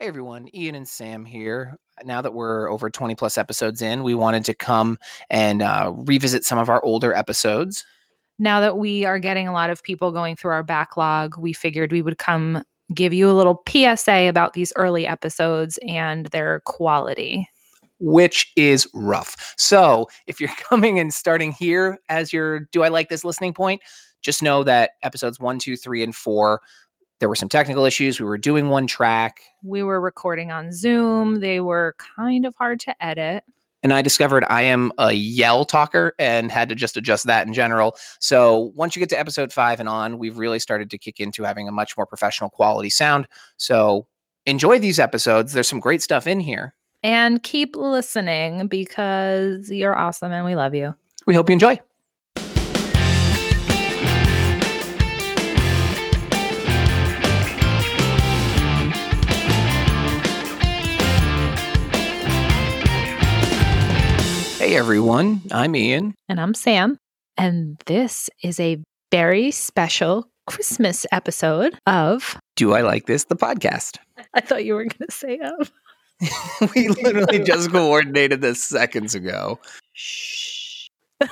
Hey everyone, Ian and Sam here. Now that we're over 20 plus episodes in, we wanted to come and uh, revisit some of our older episodes. Now that we are getting a lot of people going through our backlog, we figured we would come give you a little PSA about these early episodes and their quality. Which is rough. So, if you're coming and starting here as your do I like this listening point, just know that episodes one, two, three, and four there were some technical issues. We were doing one track. We were recording on Zoom. They were kind of hard to edit. And I discovered I am a yell talker and had to just adjust that in general. So once you get to episode five and on, we've really started to kick into having a much more professional quality sound. So enjoy these episodes. There's some great stuff in here. And keep listening because you're awesome and we love you. We hope you enjoy. Hey everyone, I'm Ian. And I'm Sam. And this is a very special Christmas episode of Do I Like This? The podcast. I thought you were going to say of. we literally just coordinated this seconds ago. Shh. This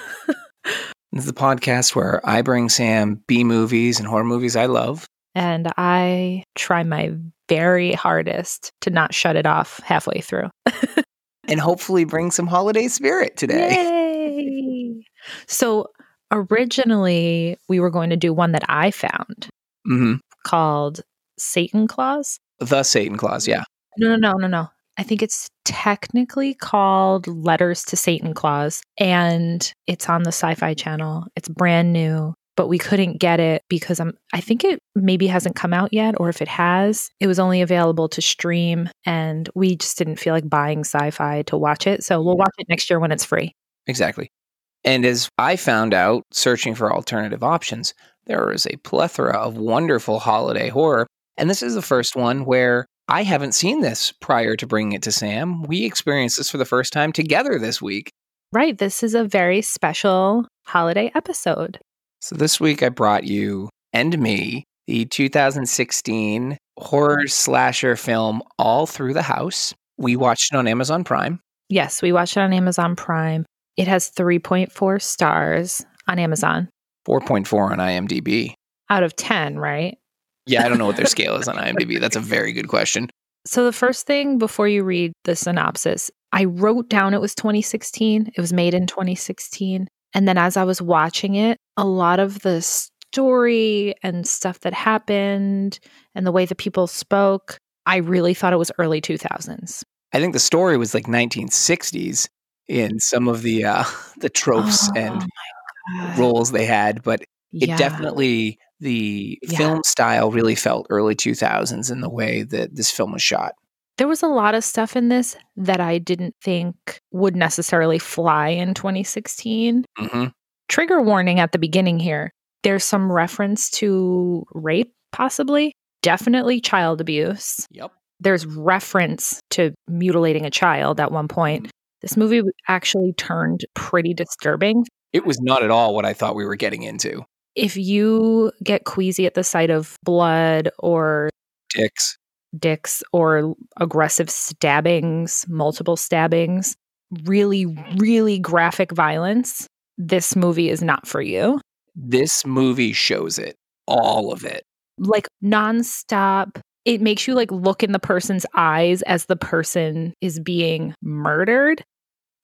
is the podcast where I bring Sam B movies and horror movies I love. And I try my very hardest to not shut it off halfway through. and hopefully bring some holiday spirit today. Yay. So originally we were going to do one that I found hmm called Satan Claus. The Satan Claus, yeah. No, no, no, no, no. I think it's technically called Letters to Satan Claus, and it's on the Sci Fi Channel. It's brand new, but we couldn't get it because I'm, I think it maybe hasn't come out yet, or if it has, it was only available to stream, and we just didn't feel like buying sci fi to watch it. So we'll watch it next year when it's free. Exactly. And as I found out searching for alternative options, there is a plethora of wonderful holiday horror. And this is the first one where I haven't seen this prior to bringing it to Sam. We experienced this for the first time together this week. Right. This is a very special holiday episode. So this week I brought you and me the 2016 horror slasher film All Through the House. We watched it on Amazon Prime. Yes, we watched it on Amazon Prime. It has 3.4 stars on Amazon 4.4 on IMDb. out of 10, right? Yeah, I don't know what their scale is on IMDb. That's a very good question. So, the first thing before you read the synopsis, I wrote down it was 2016. It was made in 2016. And then as I was watching it, a lot of the story and stuff that happened and the way the people spoke, I really thought it was early 2000s. I think the story was like 1960s in some of the uh, the tropes Oh and roles they had, but it Yeah. definitely the Yeah. film style really felt early 2000s in the way that this film was shot. There was a lot of stuff in this that I didn't think would necessarily fly in 2016. hmm Trigger warning at the beginning here. There's some reference to rape, possibly, definitely child abuse. Yep. There's reference to mutilating a child at one point. This movie actually turned pretty disturbing. It was not at all what I thought we were getting into. If you get queasy at the sight of blood or Dicks. Dicks or aggressive stabbings, multiple stabbings, really, really graphic violence, this movie is not for you. This movie shows it. All of it. Like nonstop. It makes you like look in the person's eyes as the person is being murdered.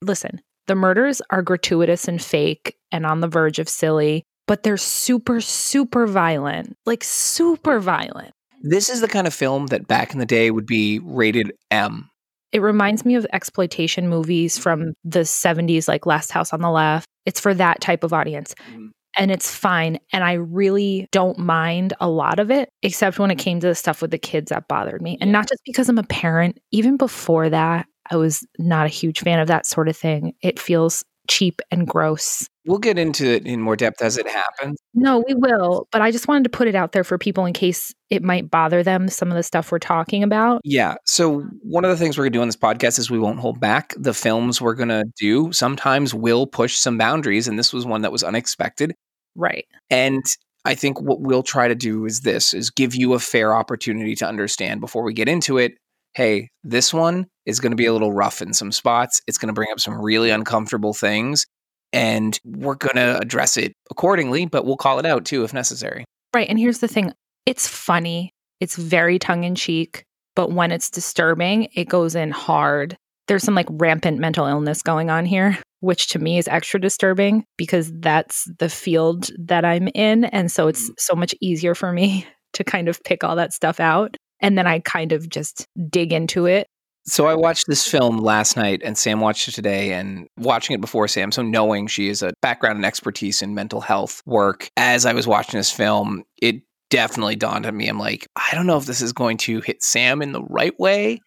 Listen, the murders are gratuitous and fake and on the verge of silly, but they're super, super violent. Like super violent. This is the kind of film that back in the day would be rated M. It reminds me of exploitation movies from the 70s, like Last House on the Left. It's for that type of audience. Mhm. And it's fine. And I really don't mind a lot of it, except when it came to the stuff with the kids that bothered me. And Yeah. not just because I'm a parent, even before that, I was not a huge fan of that sort of thing. It feels cheap and gross. We'll get into it in more depth as it happens. No, we will. But I just wanted to put it out there for people in case it might bother them, some of the stuff we're talking about. Yeah. So one of the things we're going to do on this podcast is we won't hold back. The films we're going to do sometimes will push some boundaries, and this was one that was unexpected. Right. And I think what we'll try to do is this: is give you a fair opportunity to understand before we get into it. Hey, this one is going to be a little rough in some spots. It's going to bring up some really uncomfortable things. And we're going to address it accordingly, but we'll call it out too if necessary. Right. And here's the thing it's funny, it's very tongue in cheek, but when it's disturbing, it goes in hard. There's some like rampant mental illness going on here, which to me is extra disturbing because that's the field that I'm in. And so it's mm. so much easier for me to kind of pick all that stuff out. And then I kind of just dig into it. So I watched this film last night and Sam watched it today and watching it before Sam, so knowing she has a background and expertise in mental health work, as I was watching this film, it definitely dawned on me. I'm like, I don't know if this is going to hit Sam in the right way,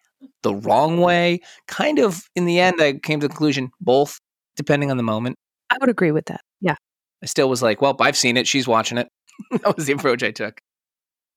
the wrong way. Kind of in the end, I came to the conclusion both, depending on the moment. I would agree with that. Yeah. I still was like, well, I've seen it. She's watching it. that was the approach I took.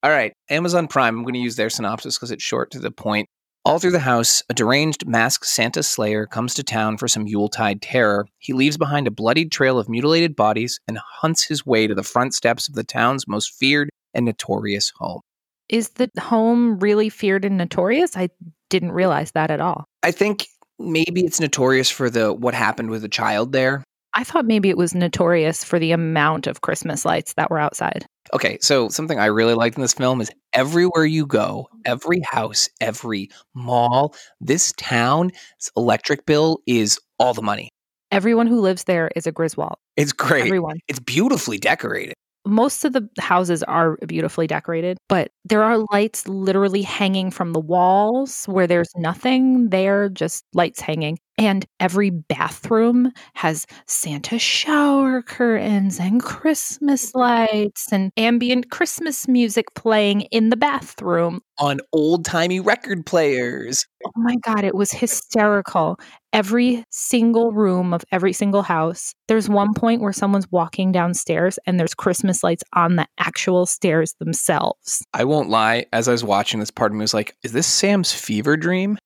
All right, Amazon Prime. I'm going to use their synopsis because it's short to the point. All through the house, a deranged masked Santa Slayer comes to town for some Yuletide terror. He leaves behind a bloodied trail of mutilated bodies and hunts his way to the front steps of the town's most feared and notorious home. Is the home really feared and notorious? I didn't realize that at all. I think maybe it's notorious for the what happened with the child there. I thought maybe it was notorious for the amount of Christmas lights that were outside. Okay, so something I really liked in this film is everywhere you go, mm-hmm. every house, every mall, this town's electric bill is all the money. Everyone who lives there is a Griswold. It's great. Everyone. It's beautifully decorated. Most of the houses are beautifully decorated, but there are lights literally hanging from the walls where there's nothing there, just lights hanging. And every bathroom has Santa shower curtains and Christmas mm-hmm. lights and ambient Christmas music playing in the bathroom. On old timey record players. Oh my God, it was hysterical. Every single room of every single house, there's one point where someone's walking downstairs and there's Christmas lights on the actual stairs themselves. I won't lie, as I was watching this, part of me was like, is this Sam's fever dream?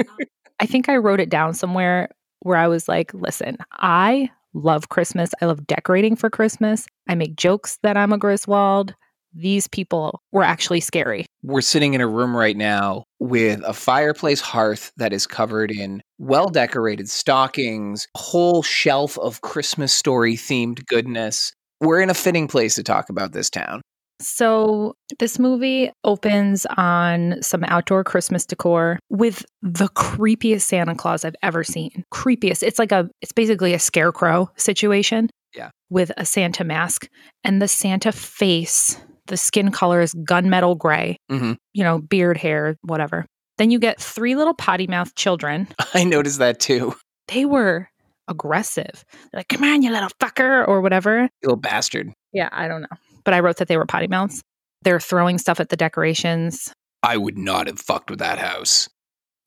Uh-huh. I think I wrote it down somewhere where I was like, listen, I love Christmas. I love decorating for Christmas. I make jokes that I'm a Griswold. These people were actually scary. We're sitting in a room right now with a fireplace hearth that is covered in well decorated stockings, a whole shelf of Christmas story themed goodness. We're in a fitting place to talk about this town. So, this movie opens on some outdoor Christmas decor with the creepiest Santa Claus I've ever seen. Creepiest. It's like a, it's basically a scarecrow situation. Yeah. With a Santa mask. And the Santa face, the skin color is gunmetal gray, hmm you know, beard hair, whatever. Then you get three little potty mouth children. I noticed that too. They were aggressive. They're like, come on, you little fucker, or whatever. You little bastard. Yeah, I don't know. But I wrote that they were potty mouths. They're throwing stuff at the decorations. I would not have fucked with that house.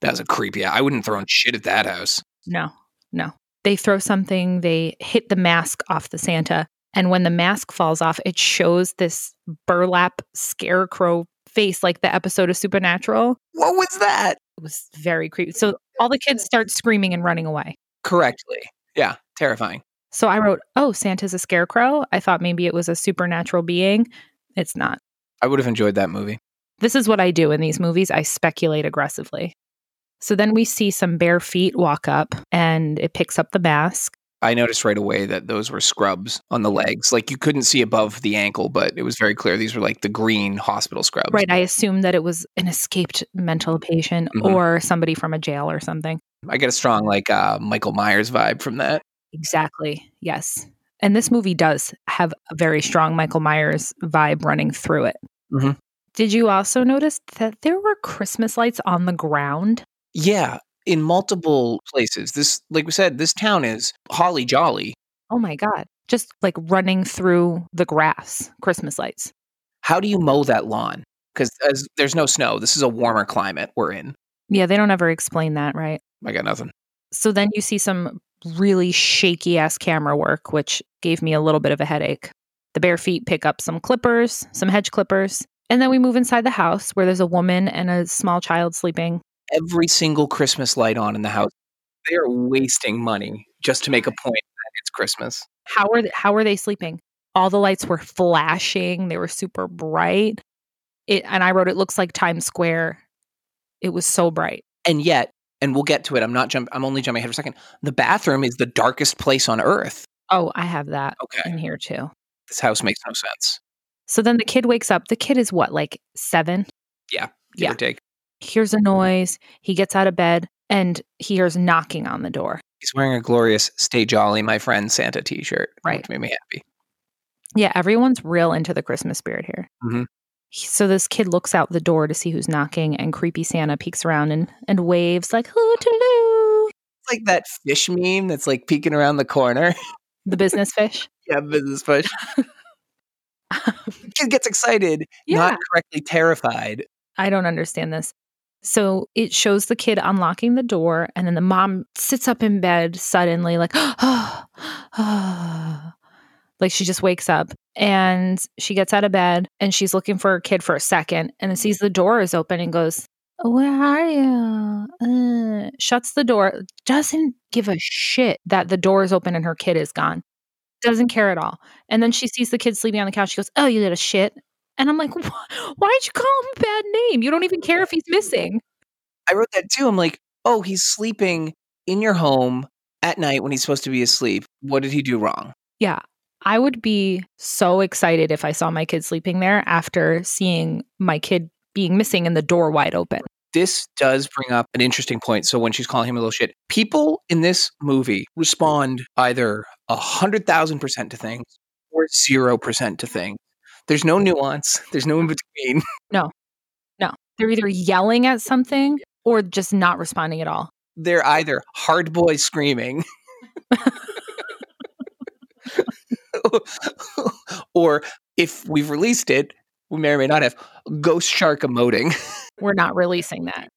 That was a creepy. I wouldn't throw thrown shit at that house. No, no. They throw something, they hit the mask off the Santa. And when the mask falls off, it shows this burlap scarecrow face like the episode of Supernatural. What was that? It was very creepy. So all the kids start screaming and running away. Correctly. Yeah, terrifying. So I wrote, Oh, Santa's a scarecrow. I thought maybe it was a supernatural being. It's not. I would have enjoyed that movie. This is what I do in these movies. I speculate aggressively. So then we see some bare feet walk up and it picks up the mask. I noticed right away that those were scrubs on the legs. Like you couldn't see above the ankle, but it was very clear these were like the green hospital scrubs. Right. I assumed that it was an escaped mental patient Mhm. or somebody from a jail or something. I get a strong like uh, Michael Myers vibe from that. Exactly. Yes. And this movie does have a very strong Michael Myers vibe running through it. Mhm. Did you also notice that there were Christmas lights on the ground? Yeah, in multiple places. This, like we said, this town is holly jolly. Oh my God. Just like running through the grass, Christmas lights. How do you mow that lawn? Because there's no snow, this is a warmer climate we're in. Yeah, they don't ever explain that, right? I got nothing. So then you see some really shaky ass camera work, which gave me a little bit of a headache. The bare feet pick up some clippers, some hedge clippers, and then we move inside the house where there's a woman and a small child sleeping. Every single Christmas light on in the house. They are wasting money just to make a point that it's Christmas. How are they, how are they sleeping? All the lights were flashing. They were super bright. It and I wrote it looks like Times Square It was so bright. And yet, and we'll get to it. I'm not jump. I'm only jumping ahead for a second. The bathroom is the darkest place on earth. Oh, I have that Okay, in here too. this house makes no sense. So then the kid wakes up. The kid is what, like seven? Give Yeah. or take. Hears a noise. He gets out of bed and he hears knocking on the door. He's wearing a glorious "Stay Jolly, my friend" Santa T-shirt, Right. which made me happy. Yeah, everyone's real into the Christmas spirit here. Mhm. So this kid looks out the door to see who's knocking, and creepy Santa peeks around and, and waves like hootaloo. It's like that fish meme that's like peeking around the corner. The business fish. yeah, business fish. Um, kid gets excited, yeah, not correctly terrified. I don't understand this. So it shows the kid unlocking the door, and then the mom sits up in bed suddenly, like, ah, ah. Like she just wakes up and she gets out of bed and she's looking for her kid for a second and then sees the door is open and goes, Where are you? Uh, shuts the door, doesn't give a shit that the door is open and her kid is gone. Doesn't care at all. And then she sees the kid sleeping on the couch. She goes, Oh, you little shit. And I'm like, why'd you call him a bad name? You don't even care if he's missing. I wrote that too. I'm like, oh, he's sleeping in your home at night when he's supposed to be asleep. What did he do wrong? Yeah. I would be so excited if I saw my kid sleeping there after seeing my kid being missing and the door wide open. This does bring up an interesting point. So when she's calling him a little shit, people in this movie respond either a hundred thousand percent to things or zero percent to things. There's no nuance. There's no in between. No, no. they're either yelling at something or just not responding at all. They're either hard boy screaming or if we've released it, we may or may not have ghost shark emoting. We're not releasing that.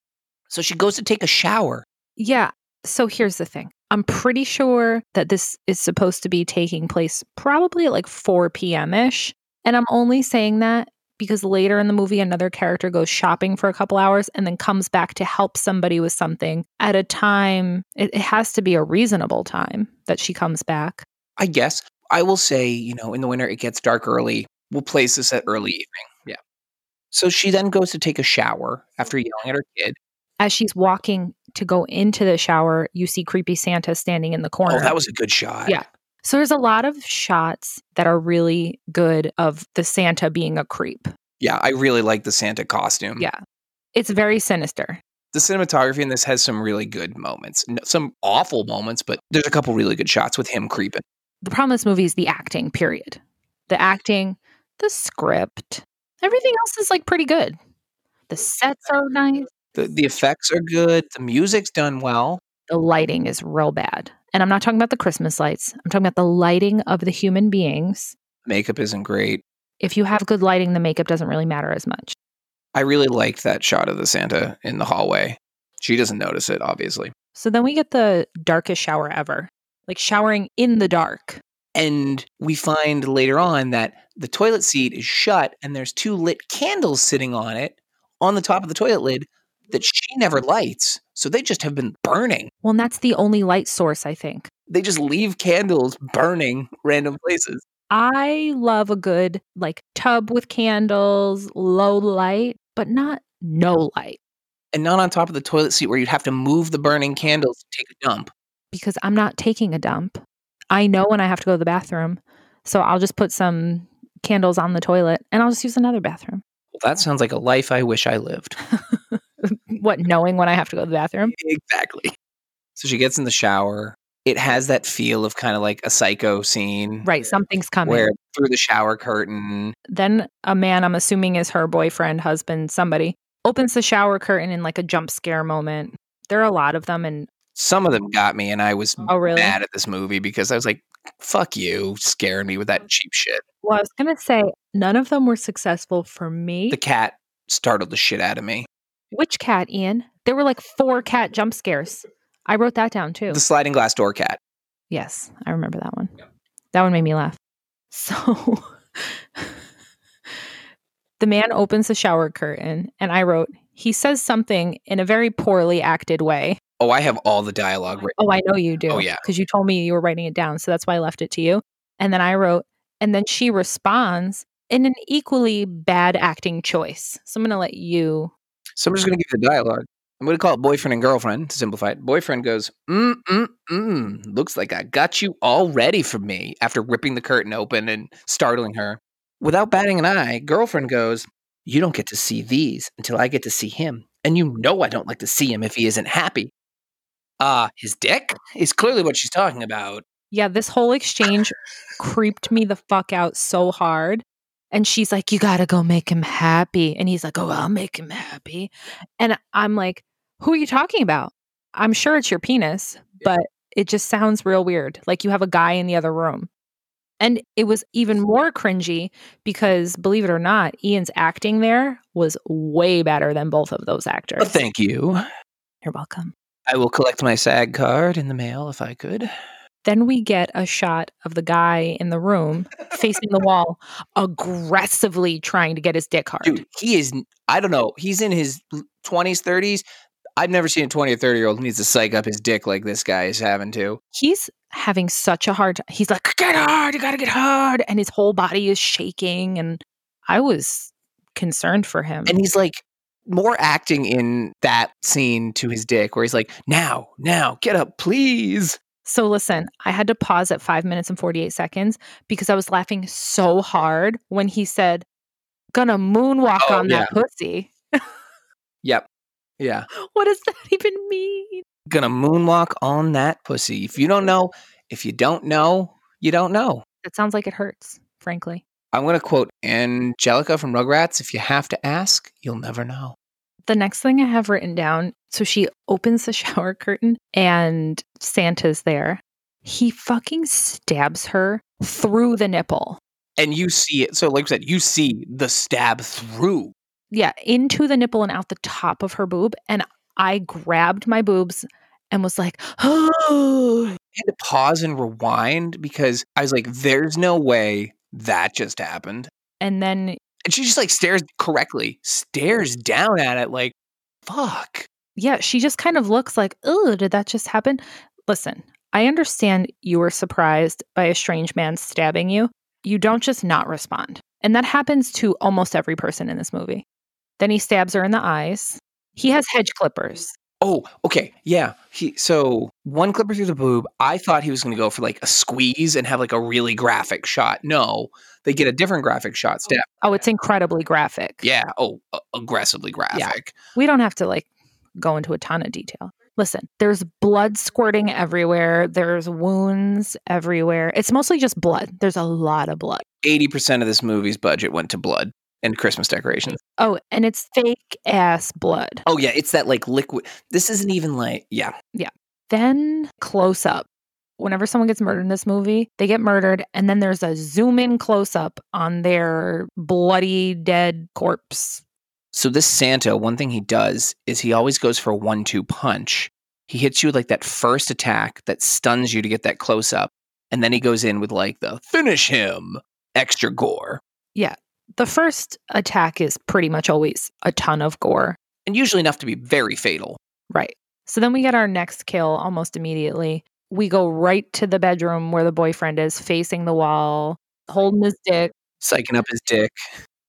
So she goes to take a shower. Yeah. So here's the thing I'm pretty sure that this is supposed to be taking place probably at like 4 p.m. ish. And I'm only saying that because later in the movie, another character goes shopping for a couple hours and then comes back to help somebody with something at a time. It, it has to be a reasonable time that she comes back. I guess I will say, you know, in the winter it gets dark early. We'll place this at early evening. Yeah. So she then goes to take a shower after yelling at her kid. As she's walking to go into the shower, you see creepy Santa standing in the corner. Oh, that was a good shot. Yeah. So there's a lot of shots that are really good of the Santa being a creep. Yeah, I really like the Santa costume. Yeah. It's very sinister. The cinematography in this has some really good moments. Some awful moments, but there's a couple really good shots with him creeping. The problem with this movie is the acting, period. The acting, the script, everything else is like pretty good. The sets are nice. The, the effects are good. The music's done well. The lighting is real bad. And I'm not talking about the Christmas lights. I'm talking about the lighting of the human beings. Makeup isn't great. If you have good lighting, the makeup doesn't really matter as much. I really liked that shot of the Santa in the hallway. She doesn't notice it, obviously. So then we get the darkest shower ever, like showering in the dark. And we find later on that the toilet seat is shut and there's two lit candles sitting on it on the top of the toilet lid that she never lights. So they just have been burning. Well, and that's the only light source, I think. They just leave candles burning random places. I love a good like tub with candles, low light, but not no light And not on top of the toilet seat where you'd have to move the burning candles to take a dump. Because I'm not taking a dump. I know when I have to go to the bathroom. So I'll just put some candles on the toilet and I'll just use another bathroom. Well, that sounds like a life I wish I lived. what, knowing when I have to go to the bathroom? exactly. So she gets in the shower. It has that feel of kind of like a psycho scene. Right, something's coming. Where through the shower curtain, Then a man, I'm assuming is her boyfriend, husband, somebody, opens the shower curtain in like a jump scare moment. There are a lot of them. And some of them got me, and I was oh, really? mad at this movie because I was like, fuck you, scaring me with that mm. cheap shit. Well, I was going to say, none of them were successful for me. The cat startled the shit out of me. Which cat, Ian? There were like four cat jump scares. I wrote that down too. The sliding glass door cat. Yes, I remember that one. That one made me laugh. So the man opens the shower curtain, and I wrote, he says something in a very poorly acted way. Oh, I have all the dialogue written. Oh, I know you do. Oh, yeah. Because you told me you were writing it down. So that's why I left it to you. And then I wrote, and then she responds in an equally bad acting choice. So I'm going to let you. So I'm just going to give you the dialogue. I'm going to call it boyfriend and girlfriend to simplify it. Boyfriend goes, mm, mm, mm. Looks like I got you all ready for me after ripping the curtain open and startling her. Without batting an eye, girlfriend goes, You don't get to see these until I get to see him. And you know I don't like to see him if he isn't happy. Uh, his dick is clearly what she's talking about. Yeah, this whole exchange creeped me the fuck out so hard. And she's like, You gotta go make him happy. And he's like, Oh, I'll make him happy. And I'm like, Who are you talking about? I'm sure it's your penis, but it just sounds real weird. Like you have a guy in the other room. And it was even more cringy because, believe it or not, Ian's acting there was way better than both of those actors. Well, thank you. You're welcome. I will collect my SAG card in the mail if I could. Then we get a shot of the guy in the room facing the wall, aggressively trying to get his dick hard. Dude, he is, I don't know, he's in his 20s, 30s. I've never seen a 20 or 30 year old who needs to psych up his dick like this guy is having to. He's having such a hard time. He's like, get hard, you gotta get hard. And his whole body is shaking. And I was concerned for him. And he's like, more acting in that scene to his dick where he's like, now, now, get up, please. So listen, I had to pause at five minutes and 48 seconds because I was laughing so hard when he said, gonna moonwalk Oh, on that pussy. Yep. Yeah. What does that even mean? Gonna moonwalk on that pussy. If you don't know, if you don't know, you don't know. It sounds like it hurts, frankly. I'm going to quote Angelica from Rugrats If you have to ask, you'll never know. The next thing I have written down so she opens the shower curtain and Santa's there. He fucking stabs her through the nipple. And you see it. So, like I said, you see the stab through. Yeah, into the nipple and out the top of her boob. And I grabbed my boobs and was like, oh. I had to pause and rewind because I was like, there's no way that just happened. And then, And she just like stares correctly, stares down at it like, fuck. yeah, she just kind of looks like, oh, did that just happen? Listen, I understand you were surprised by a strange man stabbing you. You don't just not respond. And that happens to almost every person in this movie. Then he stabs her in the eyes. He has hedge clippers. Oh, okay. Yeah. He so one clipper through the boob. I thought he was going to go for like a squeeze and have like a really graphic shot. No, they get a different graphic shot. Oh, step. Oh, it's incredibly graphic. Yeah. Oh, aggressively graphic. Yeah. We don't have to like go into a ton of detail. Listen, there's blood squirting everywhere. There's wounds everywhere. It's mostly just blood. There's a lot of blood. Eighty percent of this movie's budget went to blood and Christmas decorations. Oh, and it's fake ass blood. Oh yeah, it's that like liquid. This isn't even like yeah. yeah. Then close up. Whenever someone gets murdered in this movie, they get murdered, and then there's a zoom in close up on their bloody dead corpse. So this Santa, one thing he does is he always goes for a one-two punch. He hits you with like that first attack that stuns you to get that close up, and then he goes in with like the finish him extra gore. Yeah. The first attack is pretty much always a ton of gore. and usually enough to be very fatal. Right. So then we get our next kill almost immediately. We go right to the bedroom where the boyfriend is facing the wall, holding his dick. Psyching up his dick.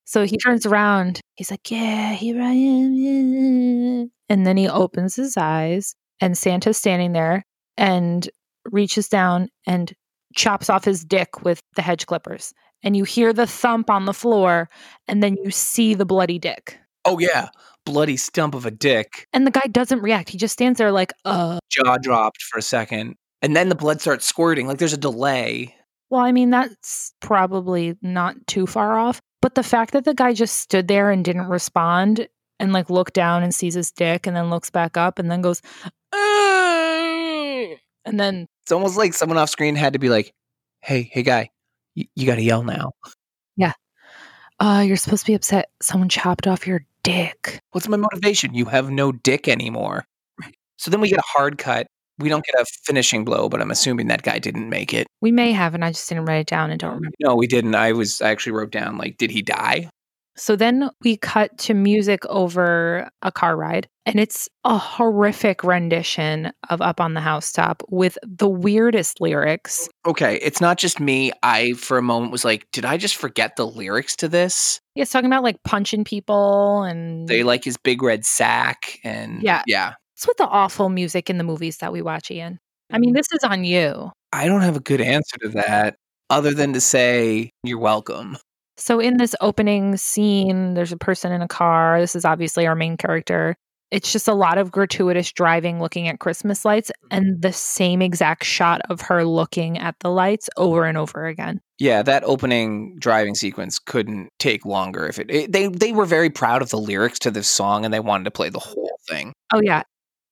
So he turns around. He's like, Yeah, here I am. yeah." And then he opens his eyes, and Santa's standing there and reaches down and chops off his dick with the hedge clippers. And you hear the thump on the floor, and then you see the bloody dick. Oh yeah, bloody stump of a dick. And the guy doesn't react. He just stands there like, uh, Jaw dropped for a second, and then the blood starts squirting. Like there's a delay. Well, I mean, that's probably not too far off. But the fact that the guy just stood there and didn't respond and like looked down and sees his dick and then looks back up and then goes, "Ugh," and then, It's almost like someone off screen had to be like, "Hey, hey, guy, you, you got to yell now." Yeah. Uh, you're supposed to be upset someone chopped off your dick. What's my motivation? You have no dick anymore. So then we get a hard cut. We don't get a finishing blow, but I'm assuming that guy didn't make it. We may have, and I just didn't write it down and don't remember. No, we didn't. I was I actually wrote down like, did he die? So then we cut to music over a car ride, and it's a horrific rendition of Up on the Housetop with the weirdest lyrics. Okay, it's not just me. I for a moment was like, did I just forget the lyrics to this? He's talking about like punching people and They like his big red sack and Yeah. yeah. It's with the awful music in the movies that we watch, Ian? I mean, mm. this is on you. I don't have a good answer to that other than to say you're welcome. So in this opening scene, there's a person in a car. This is obviously our main character. It's just a lot of gratuitous driving looking at Christmas lights and the same exact shot of her looking at the lights over and over again. Yeah, that opening driving sequence couldn't take longer if it, it they they were very proud of the lyrics to this song and they wanted to play the whole thing. Oh yeah.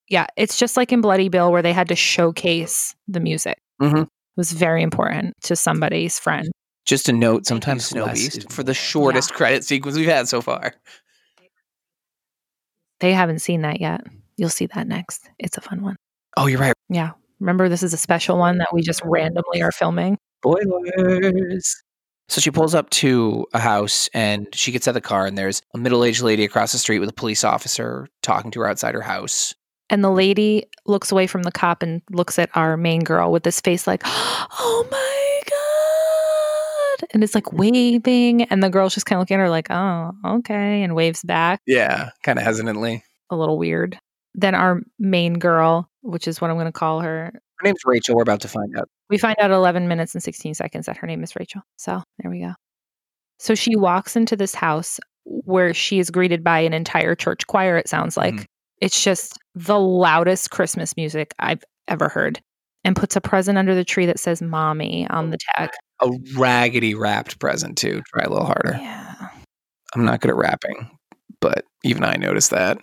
Yeah, it's just like in Bloody Bill where they had to showcase the music. Mhm. It was very important to somebody's friend. Just a note, sometimes Snow Beast. for the shortest credit sequence we've had so far. They haven't seen that yet. You'll see that next. It's a fun one. Oh, you're right. Yeah. Remember, this is a special one that we just randomly are filming. Spoilers. So she pulls up to a house and she gets out of the car and there's a middle-aged lady across the street with a police officer talking to her outside her house. And the lady looks away from the cop and looks at our main girl with this face like, oh my God. And it's like waving. And the girl's just kind of looking at her like, oh, okay. And waves back Yeah, kind of hesitantly. a little weird. Then our main girl, which is what I'm going to call her, Her name's Rachel. We're about to find out. we find out 11 minutes and 16 seconds that her name is Rachel. So there we go. So she walks into this house where she is greeted by an entire church choir, it sounds like. Mhm. It's just the loudest Christmas music I've ever heard. And puts a present under the tree that says mommy on the tag. A raggedy wrapped present too. Try a little harder. Yeah. I'm not good at wrapping, but even I noticed that.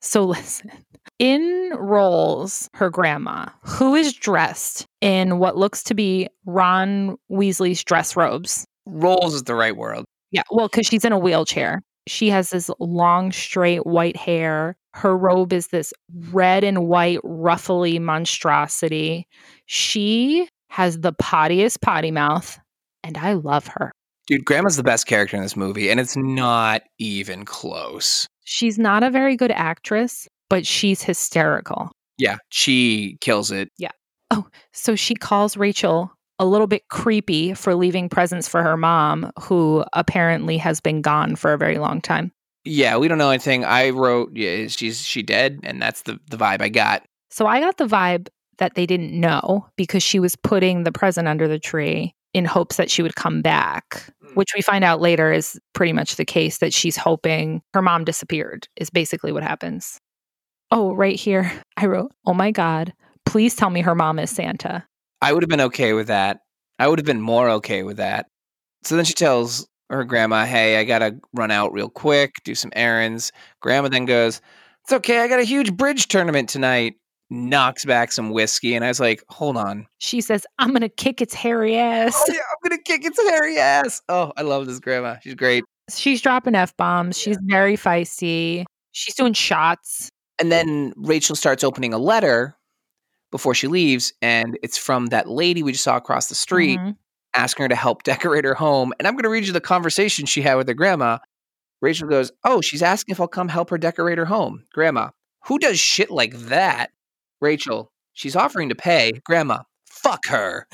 So listen. In rolls her grandma, who is dressed in what looks to be Ron Weasley's dress robes. Rolls is the right word. Yeah, well, because she's in a wheelchair. She has this long, straight white hair. Her robe is this red and white, ruffly monstrosity. She has the pottiest potty mouth, and I love her. Dude, Grandma's the best character in this movie, and it's not even close. She's not a very good actress, but she's hysterical. Yeah, she kills it. Yeah. Oh, so she calls Rachel a little bit creepy for leaving presents for her mom, who apparently has been gone for a very long time. Yeah, we don't know anything. I wrote, yeah, she's she dead, and that's the the vibe I got. So I got the vibe that they didn't know because she was putting the present under the tree in hopes that she would come back, Mm. which we find out later is pretty much the case that she's hoping her mom disappeared, is basically what happens. Oh, right here, I wrote, Oh my God, please tell me her mom is Santa. I would have been okay with that. I would have been more okay with that. So then she tells her grandma, "Hey, I gotta run out real quick, do some errands." Grandma then goes, "It's okay. I got a huge bridge tournament tonight." Knocks back some whiskey, and I was like, "Hold on, She says, I'm to kick its hairy ass. oh, yeah, I'm gonna kick its hairy ass." Oh, I love this grandma. She's great. She's dropping F bombs. She's very feisty. She's doing shots. And then Rachel starts opening a letter before she leaves, and it's from that lady we just saw across the street. Mhm. asking her to help decorate her home. And I'm to read you the conversation she had with her grandma. Rachel goes, Oh, she's asking if I'll come help her decorate her home. Grandma, who does shit like that? Rachel, she's offering to pay. Grandma, fuck her.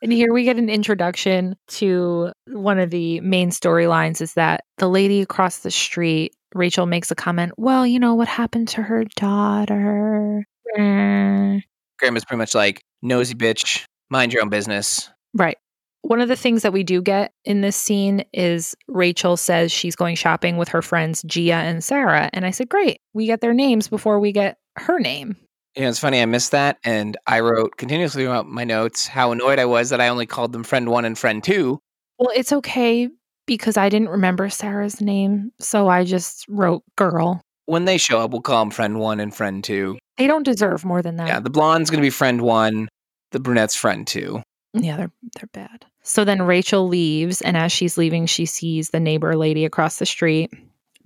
And here we get an introduction to one of the main storylines is that the lady across the street, Rachel makes a comment, well, you know what happened to her daughter? Grandma's pretty much like, nosy bitch, mind your own business. Right. One of the things that we do get in this scene is Rachel says she's going shopping with her friends Gia and Sarah. And I said, Great, we get their names before we get her name. You know, it's funny, I missed that. And I wrote continuously throughout my notes how annoyed I was that I only called them friend one and friend two. Well, it's okay because I didn't remember Sarah's name. So I just wrote girl. When they show up, we'll call them friend one and friend two. They don't deserve more than that. Yeah, the blonde's going to be friend one, the brunette's friend two. Yeah, they're they're bad. So then Rachel leaves, and as she's leaving, she sees the neighbor lady across the street,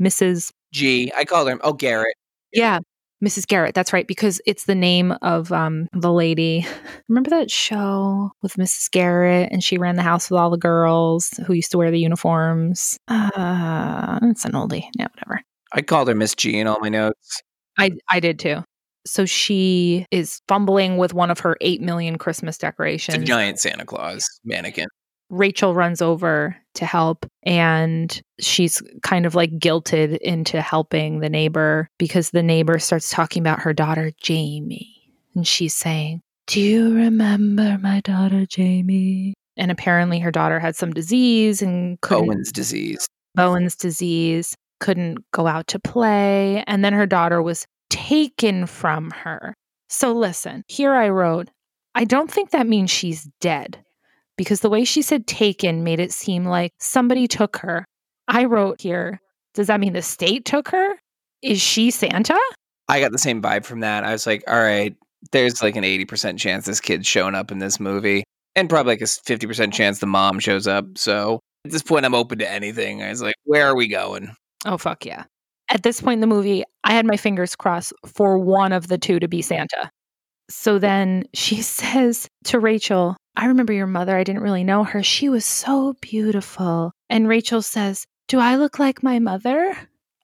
Mrs. G, I called her, oh, Garrett. Yeah, Mrs. Garrett. That's right, because it's the name of um the lady. Remember that show with Mrs. Garrett, and she ran the house with all the girls who used to wear the uniforms. Uh, it's an oldie. Yeah, whatever. I called her Miss G in all my notes. I I did too. So she is fumbling with one of her eight million Christmas It's a decorations. giant Santa Claus mannequin. Rachel runs over to help and she's kind of like guilted into helping the neighbor because the neighbor starts talking about her daughter, Jamie. And she's saying, Do you remember my daughter, Jamie? And apparently her daughter had some disease and Cohen's disease. Bowen's disease, couldn't go out to play. And then her daughter was taken from her. So listen, here I wrote, I don't think that means she's dead because the way she said taken made it seem like somebody took her. I wrote here, does that mean the state took her? Is she Santa? I got the same vibe from that. I was like, all right, there's like an 80% chance this kid's showing up in this movie, and probably like a 50% chance the mom shows up. So at this point, I'm open to anything. I was like, where are we going? Oh, fuck yeah. At this point in the movie, I had my fingers crossed for one of the two to be Santa. So then she says to Rachel, I remember your mother. I didn't really know her. She was so beautiful. And Rachel says, Do I look like my mother?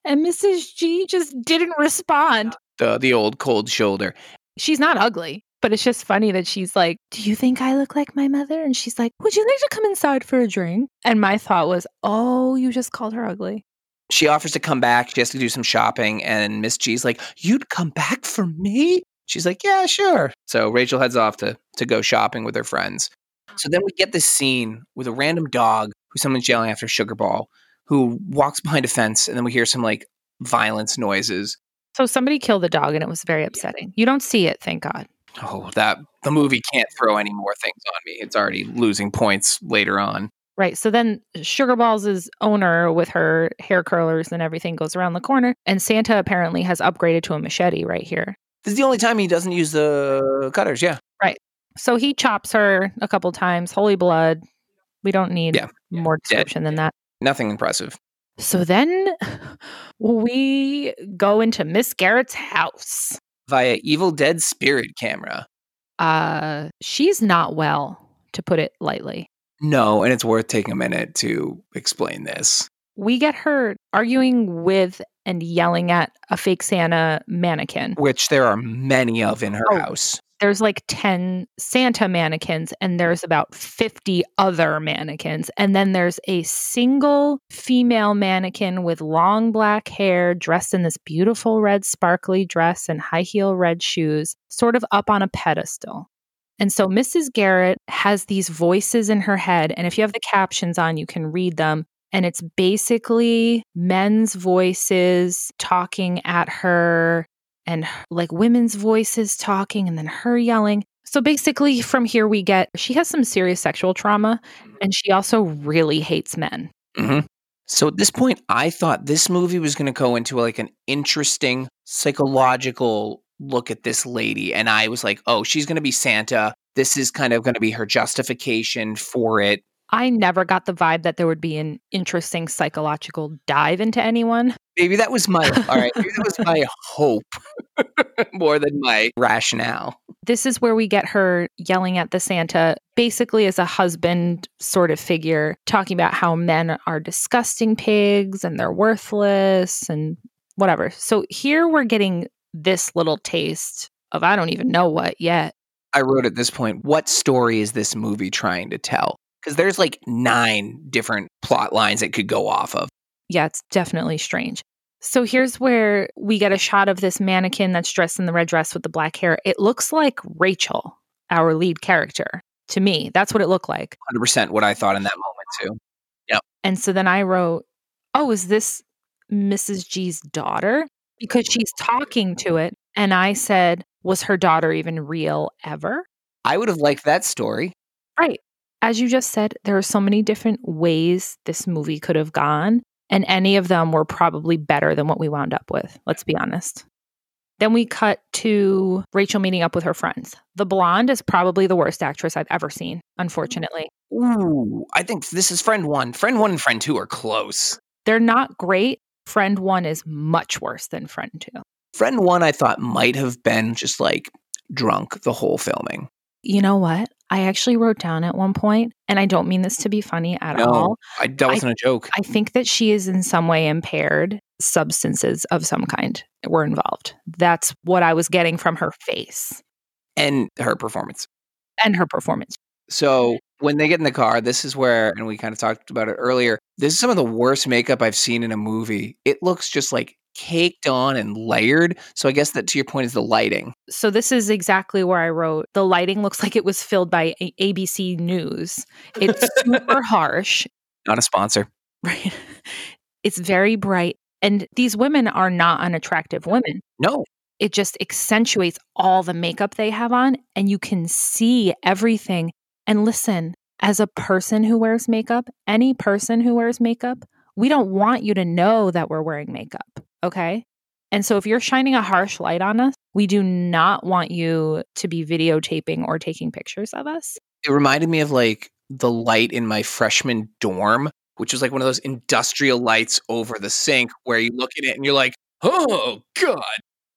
And Mrs. G just didn't respond. The, the old cold shoulder. She's not ugly, but it's just funny that she's like, Do you think I look like my mother? And she's like, Would you like to come inside for a drink? And my thought was, Oh, you just called her ugly. She offers to come back. She has to do some shopping. And Miss G's like, You'd come back for me? She's like, Yeah, sure. So Rachel heads off to, to go shopping with her friends. So then we get this scene with a random dog who someone's yelling after Sugar Ball, who walks behind a fence. And then we hear some like violence noises. So somebody killed the dog and it was very upsetting. You don't see it, thank God. Oh, that the movie can't throw any more things on me. It's already losing points later on. Right. So then Sugar Balls' owner with her hair curlers and everything goes around the corner. And Santa apparently has upgraded to a machete right here. This is the only time he doesn't use the cutters. Yeah. Right. So he chops her a couple times. Holy blood. We don't need Yeah. more description than that. Nothing impressive. So then we go into Miss Garrett's house. Via Evil Dead Spirit camera. Uh she's not well, to put it lightly. No, and it's worth taking a minute to explain this. We get her arguing with and yelling at a fake Santa mannequin. Which there are many of in her Oh. house. There's like 10 Santa mannequins, and there's about 50 other mannequins. And then there's a single female mannequin with long black hair, dressed in this beautiful red sparkly dress and high heel red shoes, sort of up on a pedestal. And so Mrs. Garrett has these voices in her head. And if you have the captions on, you can read them. And it's basically men's voices talking at her and like women's voices talking and then her yelling. So basically, from here, we get she has some serious sexual trauma and she also really hates men. hmm So at this point, I thought this movie was going to go into like an interesting psychological look at this lady. And I was like, oh, she's going to be Santa. This is kind of going to be her justification for it. I never got the vibe that there would be an interesting psychological dive into anyone. Maybe that was my, all right, maybe that was my hope more than my rationale. This is where we get her yelling at the Santa, basically as a husband sort of figure, talking about how men are disgusting pigs and they're worthless and whatever. So here we're getting this little taste of I don't even know what yet. I wrote at this point, what story is this movie trying to tell? Because there's like nine different plot lines it could go off of. yeah, it's definitely strange. So here's where we get a shot of this mannequin that's dressed in the red dress with the black hair. It looks like Rachel, our lead character. To me, that's what it looked like. 100% what I thought in that moment, too. Yep. And so then I wrote, "Oh, is this Mrs. G's daughter?" Because she's talking to it, and I said, "Was her daughter even real ever?" I would have liked that story. Right. As you just said, there are so many different ways this movie could have gone, and any of them were probably better than what we wound up with. Let's be honest. Then we cut to Rachel meeting up with her friends. The blonde is probably the worst actress I've ever seen, unfortunately. Ooh, I think this is friend one. Friend one and friend two are close. They're not great. Friend one is much worse than friend two. Friend one, I thought might have been just like drunk the whole filming. You know what? I actually wrote down at one point, and I don't mean this to be funny at No. all. I, that wasn't a joke. I think that she is in some way impaired. Substances of some kind were involved. That's what I was getting from her face and her performance. and her performance. So when they get in the car, this is where, and we kind of talked about it earlier. This is some of the worst makeup I've seen in a movie. It looks just like caked on and layered. So I guess that to your point is the lighting. So this is exactly where I wrote the lighting looks like it was filled by ABC News. It's super harsh, Not a sponsor. right? It's very bright. And these women are not unattractive women. No. It just accentuates all the makeup they have on, and you can see everything. And listen, as a person who wears makeup, any person who wears makeup, we don't want you to know that we're wearing makeup. Okay. And so if you're shining a harsh light on us, we do not want you to be videotaping or taking pictures of us. It reminded me of like the light in my freshman dorm, which was like one of those industrial lights over the sink where you look at it and you're like, oh, God.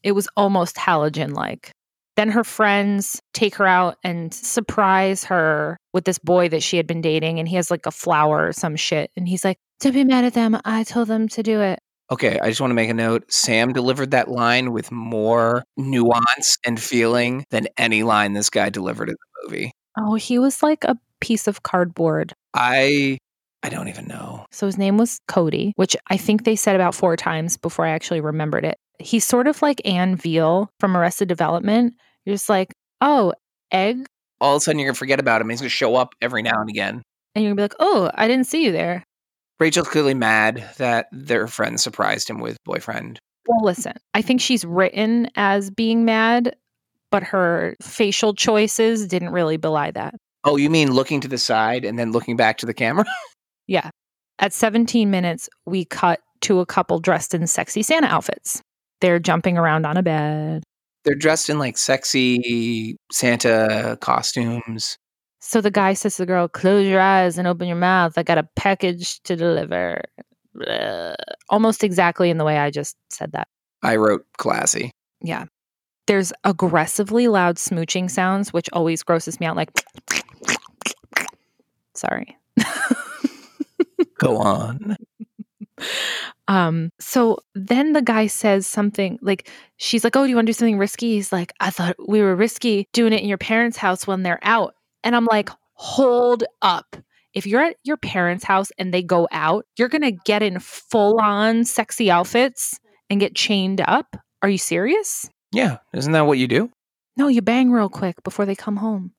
It was almost halogen like. Then her friends take her out and surprise her with this boy that she had been dating, and he has like a flower or some shit. And he's like, Don't be mad at them. I told them to do it. Okay, I just want to make a note. Sam delivered that line with more nuance and feeling than any line this guy delivered in the movie. Oh, he was like a piece of cardboard. I I don't even know. So his name was Cody, which I think they said about four times before I actually remembered it. He's sort of like Ann Veal from Arrested Development. You're just like, oh, egg. All of a sudden you're gonna forget about him. He's gonna show up every now and again. And you're gonna be like, oh, I didn't see you there. Rachel's clearly mad that their friend surprised him with boyfriend. Well, listen, I think she's written as being mad, but her facial choices didn't really belie that. Oh, you mean looking to the side and then looking back to the camera? Yeah. At 17 minutes, we cut to a couple dressed in sexy Santa outfits. They're jumping around on a bed. They're dressed in like sexy Santa costumes. So the guy says to the girl, Close your eyes and open your mouth. I got a package to deliver. Bleh. Almost exactly in the way I just said that. I wrote classy. Yeah. There's aggressively loud smooching sounds, which always grosses me out. Like, sorry. Go on. Um, so then the guy says something like, she's like, Oh, do you want to do something risky? He's like, I thought we were risky doing it in your parents' house when they're out. And I'm like, Hold up. If you're at your parents' house and they go out, you're going to get in full on sexy outfits and get chained up. Are you serious? Yeah, isn't that what you do? No, you bang real quick before they come home.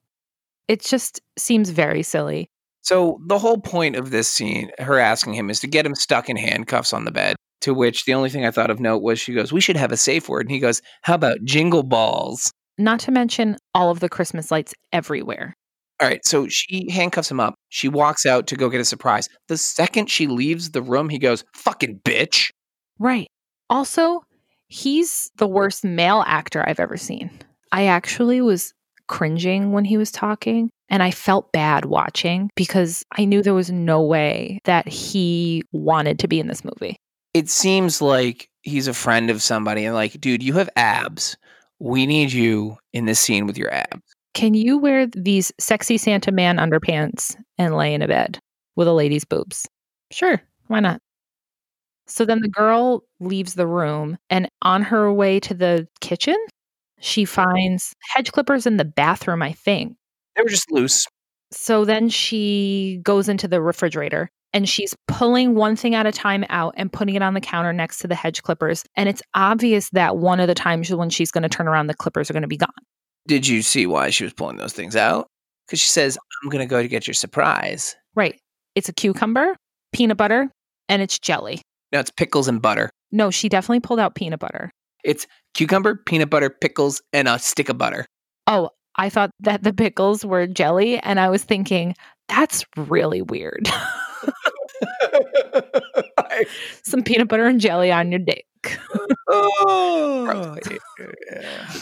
It just seems very silly. So the whole point of this scene, her asking him, is to get him stuck in handcuffs on the bed. To which the only thing I thought of note was she goes, "We should have a safe word," and he goes, "How about jingle balls?" Not to mention all of the Christmas lights everywhere. All right, so she handcuffs him up. She walks out to go get a surprise. The second she leaves the room, he goes, "Fucking bitch." Right. Also, he's the worst male actor I've ever seen. I actually was cringing when he was talking and I felt bad watching because I knew there was no way that he wanted to be in this movie. It seems like he's a friend of somebody and like, dude, you have abs. We need you in this scene with your abs. Can you wear these sexy Santa man underpants and lay in a bed with a lady's boobs? Sure, why not? So then the girl leaves the room and on her way to the kitchen, she finds hedge clippers in the bathroom, I think. They were just loose. So then she goes into the refrigerator and she's pulling one thing at a time out and putting it on the counter next to the hedge clippers. And it's obvious that one of the times when she's going to turn around, the clippers are going to be gone. Did you see why she was pulling those things out? Because she says, I'm going to go to get your surprise. Right. It's a cucumber, peanut butter, and it's jelly. No, it's pickles and butter. No, she definitely pulled out peanut butter. It's cucumber, peanut butter, pickles, and a stick of butter. Oh, I thought that the pickles were jelly. And I was thinking, that's really weird. Some peanut butter and jelly on your dick. oh, yeah.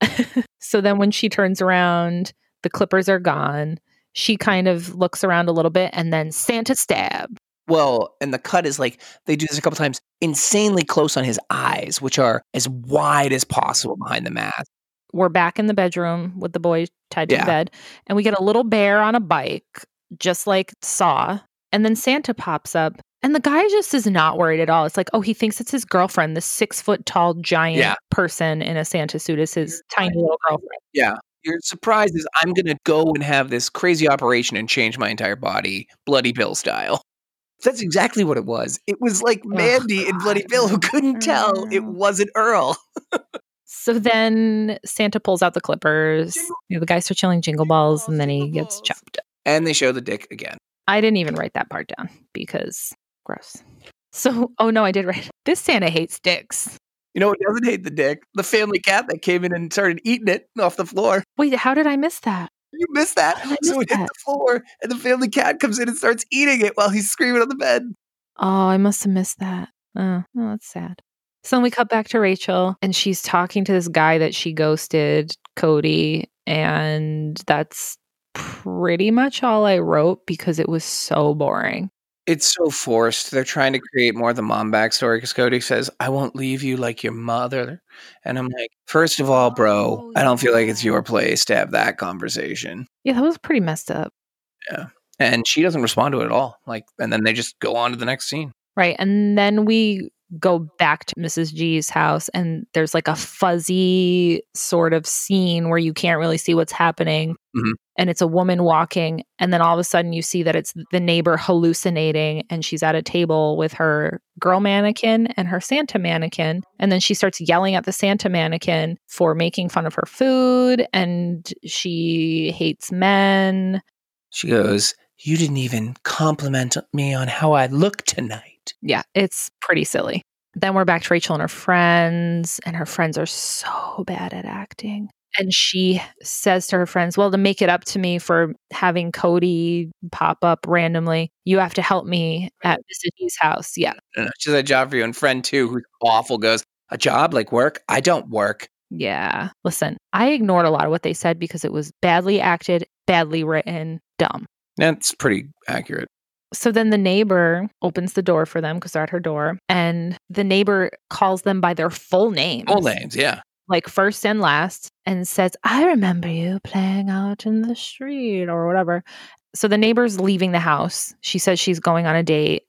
so then when she turns around, the clippers are gone. She kind of looks around a little bit and then Santa stab. Well, and the cut is like they do this a couple times, insanely close on his eyes, which are as wide as possible behind the mask. We're back in the bedroom with the boy tied to Yeah. the bed, and we get a little bear on a bike, just like Saw. And then Santa pops up, and the guy just is not worried at all. It's like, oh, he thinks it's his girlfriend, The six foot tall giant Yeah. person in a Santa suit is his tiny little girlfriend. Yeah. Your surprise is I'm going to go and have this crazy operation and change my entire body, Bloody Bill style. That's exactly what it was. It was like Mandy and Bloody Bill who couldn't tell it wasn't Earl. So then Santa pulls out the clippers. You know, the guy starts yelling jingle balls and then he gets balls. chopped. And they show the dick again. I didn't even write that part down because gross. So, oh no, I did write this Santa hates dicks. You know what doesn't hate the dick? The family cat that came in and started eating it off the floor. Wait, how did I miss that? You missed that. I So it hit the floor, and the family cat comes in and starts eating it while he's screaming on the bed. Oh, I must have missed that. Oh, oh, that's sad. So then we cut back to Rachel, and she's talking to this guy that she ghosted, Cody, and that's pretty much all I wrote because it was so boring. It's so forced. They're trying to create more of the mom backstory because Cody says, I won't leave you like your mother. And I'm like, first of all, bro, Oh, I don't feel like it's your place to have that conversation. Yeah, that was pretty messed up. Yeah. And she doesn't respond to it at all. Like, and then they just go on to the next scene. Right. And then we go back to Mrs. G's house, and there's like a fuzzy sort of scene where you can't really see what's happening. Mhm. And it's a woman walking, and then all of a sudden you see that it's the neighbor hallucinating, and she's at a table with her girl mannequin and her Santa mannequin. And then she starts yelling at the Santa mannequin for making fun of her food, and she hates men. She goes, You didn't even compliment me on how I look tonight. Yeah, it's pretty silly. Then we're back to Rachel and her friends, and her friends are so bad at acting. And she says to her friends, Well, to make it up to me for having Cody pop up randomly, you have to help me at Mrs. G's house. Yeah. Uh, She's a job for you. And friend two, who's awful, goes, A job like work? I don't work. Yeah. Listen, I ignored a lot of what they said because it was badly acted, badly written, dumb. That's pretty accurate. So then the neighbor opens the door for them because they're at her door, and the neighbor calls them by their full names. Full names, yeah. like first and last and says, I remember you playing out in the street or whatever. So the neighbor's leaving the house. She says she's going on a date.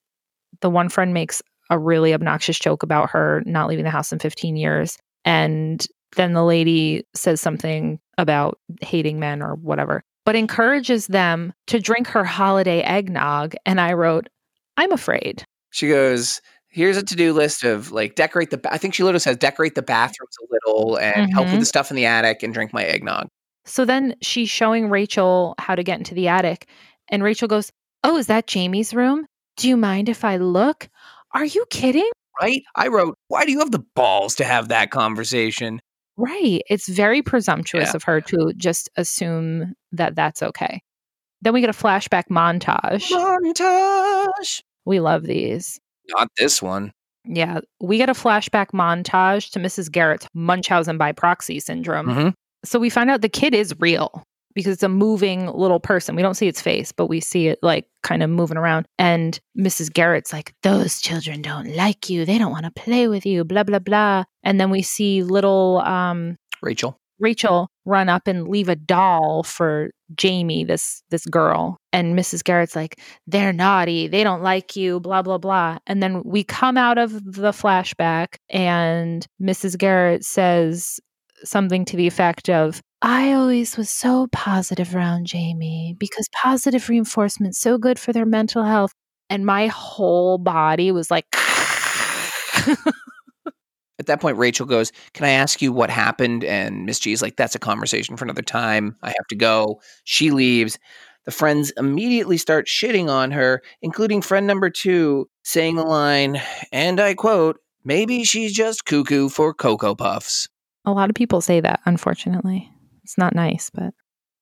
The one friend makes a really obnoxious joke about her not leaving the house in 15 years. And then the lady says something about hating men or whatever, but encourages them to drink her holiday eggnog. And I wrote, I'm afraid. She goes, Here's a to do list of like decorate the. I think she literally says decorate the bathrooms a little and help with Mhm. the stuff in the attic and drink my eggnog. So then she's showing Rachel how to get into the attic. And Rachel goes, Oh, is that Jamie's room? Do you mind if I look? Are you kidding? Right? I wrote, Why do you have the balls to have that conversation? Right. It's very presumptuous Yeah. of her to just assume that that's okay. Then we get a flashback montage. Montage. We love these. Not this one. Yeah. We get a flashback montage to Mrs. Garrett's Munchausen by proxy syndrome. Mhm. So we find out the kid is real because it's a moving little person. We don't see its face, but we see it like kind of moving around. And Mrs. Garrett's like, Those children don't like you. They don't want to play with you, blah, blah, blah. And then we see little um, Rachel. Rachel run up and leave a doll for Jamie, this this girl. And Mrs. Garrett's like, they're naughty, they don't like you, blah blah blah. And then we come out of the flashback and Mrs. Garrett says something to the effect of I always was so positive around Jamie because positive reinforcement's so good for their mental health. And my whole body was like At that point, Rachel goes, Can I ask you what happened? And Miss G's like, That's a conversation for another time. I have to go. She leaves. The friends immediately start shitting on her, including friend number two, saying the line, and I quote, Maybe she's just cuckoo for Cocoa Puffs. A lot of people say that, unfortunately. It's not nice, but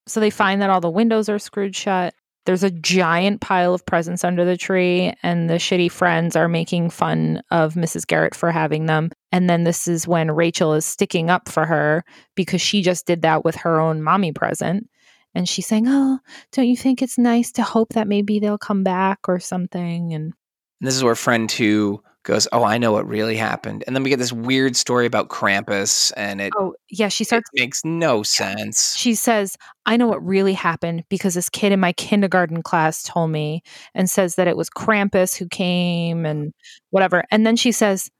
so they find that all the windows are screwed shut. There's a giant pile of presents under the tree, and the shitty friends are making fun of Mrs. Garrett for having them. And then this is when Rachel is sticking up for her because she just did that with her own mommy present. And she's saying, Oh, don't you think it's nice to hope that maybe they'll come back or something? And And this is where friend two goes, Oh, I know what really happened. And then we get this weird story about Krampus, and it, oh, yeah, she starts makes no sense. She says, I know what really happened because this kid in my kindergarten class told me and says that it was Krampus who came and whatever. And then she says,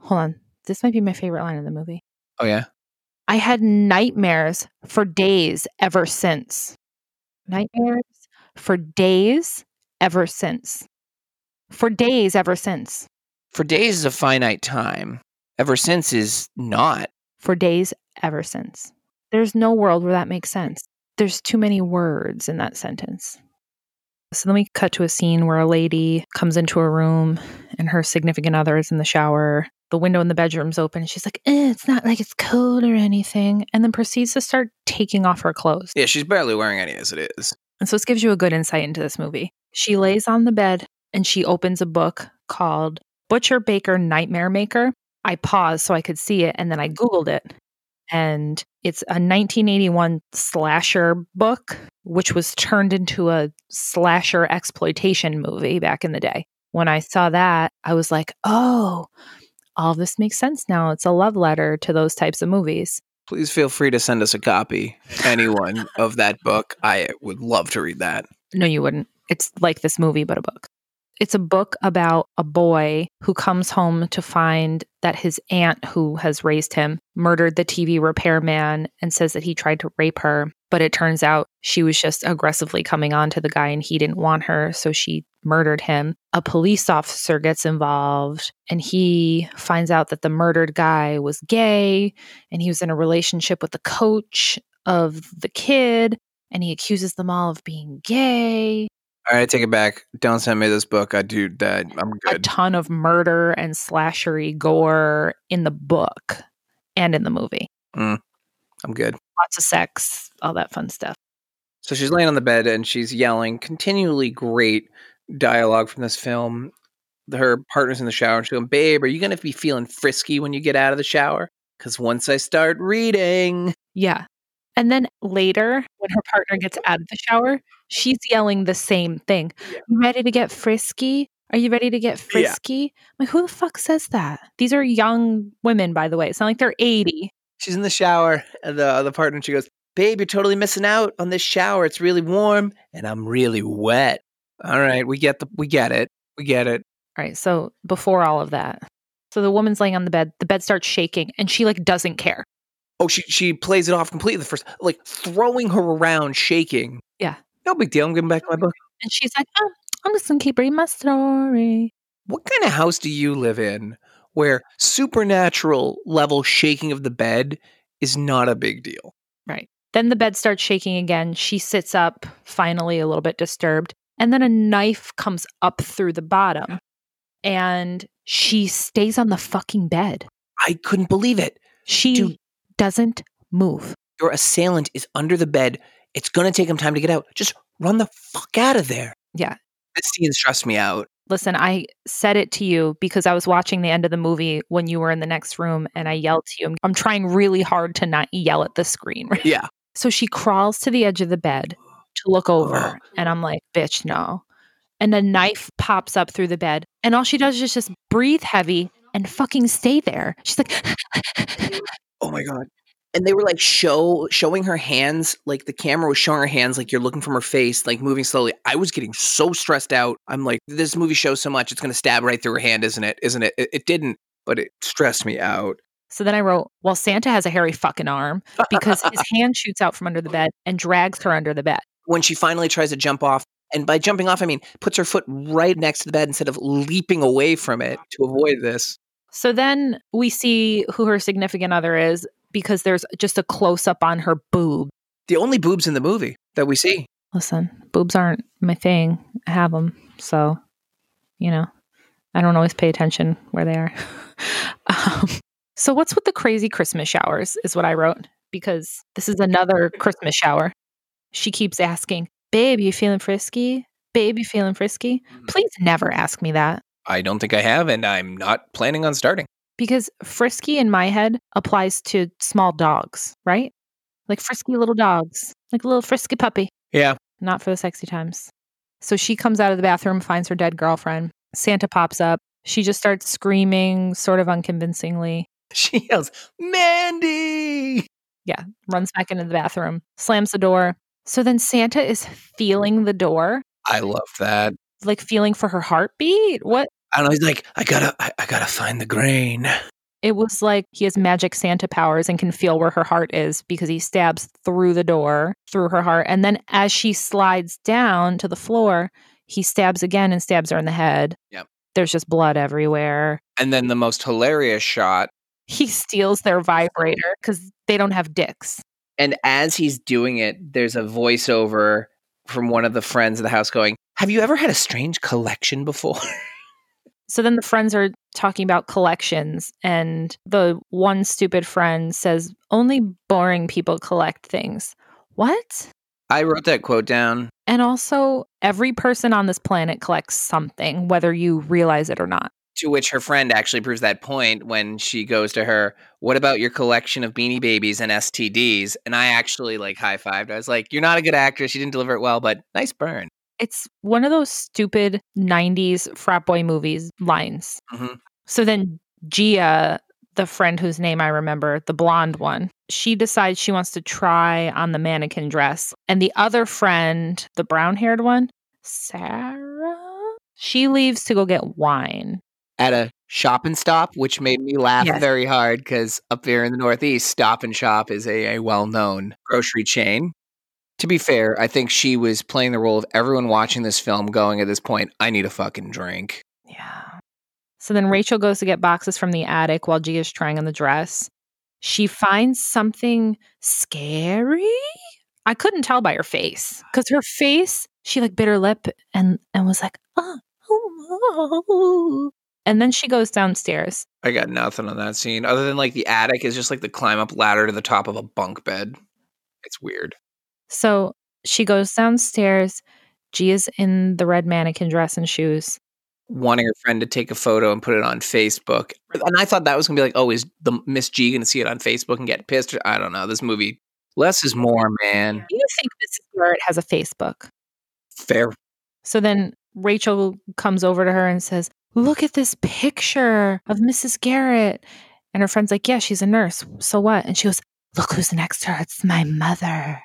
Hold on, this might be my favorite line in the movie. Oh, yeah. I had nightmares for days ever since. Nightmares for days ever since. For days ever since. For days is a finite time. Ever since is not. For days ever since. There's no world where that makes sense. There's too many words in that sentence. So then we cut to a scene where a lady comes into a room and her significant other is in the shower. The window in the bedroom's open. And she's like, eh, it's not like it's cold or anything. And then proceeds to start taking off her clothes. Yeah, she's barely wearing any as it is. And so this gives you a good insight into this movie. She lays on the bed and she opens a book called Butcher Baker Nightmare Maker. I paused so I could see it and then I Googled it. And it's a 1981 slasher book, which was turned into a slasher exploitation movie back in the day. When I saw that, I was like, oh, all this makes sense now. It's a love letter to those types of movies. Please feel free to send us a copy, anyone of that book. I would love to read that. No, you wouldn't. It's like this movie, but a book. It's a book about a boy who comes home to find that his aunt, who has raised him, murdered the TV repairman and says that he tried to rape her. But it turns out she was just aggressively coming on to the guy and he didn't want her. So she murdered him. A police officer gets involved and he finds out that the murdered guy was gay and he was in a relationship with the coach of the kid and he accuses them all of being gay. All right, take it back. Don't send me this book. I do that. I'm good. A ton of murder and slashery gore in the book and in the movie. Mm, I'm good. Lots of sex, all that fun stuff. So she's laying on the bed and she's yelling continually great dialogue from this film. Her partner's in the shower and she's going, Babe, are you going to be feeling frisky when you get out of the shower? Because once I start reading, Yeah. And then later, when her partner mm-hmm. gets out of the shower, she's yelling the same thing. Yeah. You ready to get frisky? Are you ready to get Yeah. frisky? I'm like, who the fuck says that? These are young women, by the way. It's not like they're 80. she's in the shower and the the partner she goes, Babe, you're totally missing out on this shower. It's really warm and I'm really wet. All right, we get the we get it. We get it. All right. So before all of that, so the woman's laying on the bed, the bed starts shaking, and she like doesn't care. Oh, she she plays it off completely the first like throwing her around, shaking. Yeah. No big deal. I'm getting back to my book. And she's like, oh, I'm just gonna keep reading my story. What kind of house do you live in where supernatural level shaking of the bed is not a big deal? Right. Then the bed starts shaking again. She sits up, finally a little bit disturbed. And then a knife comes up through the bottom. And she stays on the fucking bed. I couldn't believe it. She Dude. Doesn't move. Your assailant is under the bed. It's going to take him time to get out. Just run the fuck out of there. Yeah. This scene stressed me out. Listen, I said it to you because I was watching the end of the movie when you were in the next room and I yelled to you. I'm trying really hard to not yell at the screen. Right? Yeah. So she crawls to the edge of the bed to look over. And I'm like, bitch, no. And a knife pops up through the bed. And all she does is just breathe heavy and fucking stay there. She's like, Oh my god. And they were like show showing her hands, like the camera was showing her hands, like you're looking from her face, like moving slowly. I was getting so stressed out. I'm like, this movie shows so much, it's gonna stab right through her hand, isn't it? Isn't it? It, it didn't, but it stressed me out. so then I wrote, well, Santa has a hairy fucking arm because his hand shoots out from under the bed and drags her under the bed. when she finally tries to jump off, and by jumping off, I mean puts her foot right next to the bed instead of leaping away from it to avoid this. So then we see who her significant other is because there's just a close up on her boob. The only boobs in the movie that we see. Listen, boobs aren't my thing. I have them. So, you know, I don't always pay attention where they are. um, so, what's with the crazy Christmas showers is what I wrote because this is another Christmas shower. She keeps asking, Babe, you feeling frisky? Babe, you feeling frisky? Please never ask me that. I don't think I have, and I'm not planning on starting. because frisky in my head applies to small dogs, right? Like frisky little dogs, like a little frisky puppy, Yeah. not for the sexy times. So she comes out of the bathroom, finds her dead girlfriend. Santa pops up. She just starts screaming, sort of unconvincingly. She yells, Mandy! Yeah, runs back into the bathroom, slams the door. So then Santa is feeling the door, I love that. like feeling for her heartbeat. What? I don't. He's like, I gotta, I, I gotta find the grain. It was like he has magic Santa powers and can feel where her heart is because he stabs through the door, through her heart. And then as she slides down to the floor, he stabs again and stabs her in the head. Yep. There's just blood everywhere. And then the most hilarious shot. He steals their vibrator because they don't have dicks. And as he's doing it, there's a voiceover from one of the friends of the house going, Have you ever had a strange collection before? So then the friends are talking about collections, and the one stupid friend says, Only boring people collect things. What? I wrote that quote down. And also, every person on this planet collects something, whether you realize it or not. To which her friend actually proves that point when she goes to her, What about your collection of beanie babies and STDs? And I actually like high fived. I was like, You're not a good actress. You didn't deliver it well, but nice burn. It's one of those stupid 90s frat boy movies lines. Mhm. So then Gia, the friend whose name I remember, the blonde one, she decides she wants to try on the mannequin dress. And the other friend, the brown haired one, Sarah, she leaves to go get wine. At a shop and stop, which made me laugh Yes. very hard because up there in the Northeast, Stop and Shop is a, a well known grocery chain. To be fair, I think she was playing the role of everyone watching this film going at this point, I need a fucking drink. Yeah. So then Rachel goes to get boxes from the attic while Gia's trying on the dress. She finds something scary. I couldn't tell by her face because her face, she like bit her lip and and was like, oh, oh, oh." and then she goes downstairs. I got nothing on that scene other than like the attic is just like the climb up ladder to the top of a bunk bed. It's weird. So she goes downstairs. G is in the red mannequin dress and shoes. Wanting her friend to take a photo and put it on Facebook. And I thought that was gonna be like, oh, is the Miss G gonna see it on Facebook and get pissed? I don't know. This movie, less is more, man. You think Mrs. Garrett has a Facebook? Fair. So then Rachel comes over to her and says, Look at this picture of Mrs. Garrett. And her friend's like, Yeah, she's a nurse. So what? And she goes, Look who's next to her. It's my mother.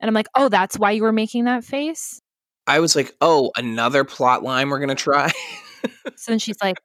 And I'm like, Oh, that's why you were making that face? I was like, oh, another plot line we're gonna try. So then she's like,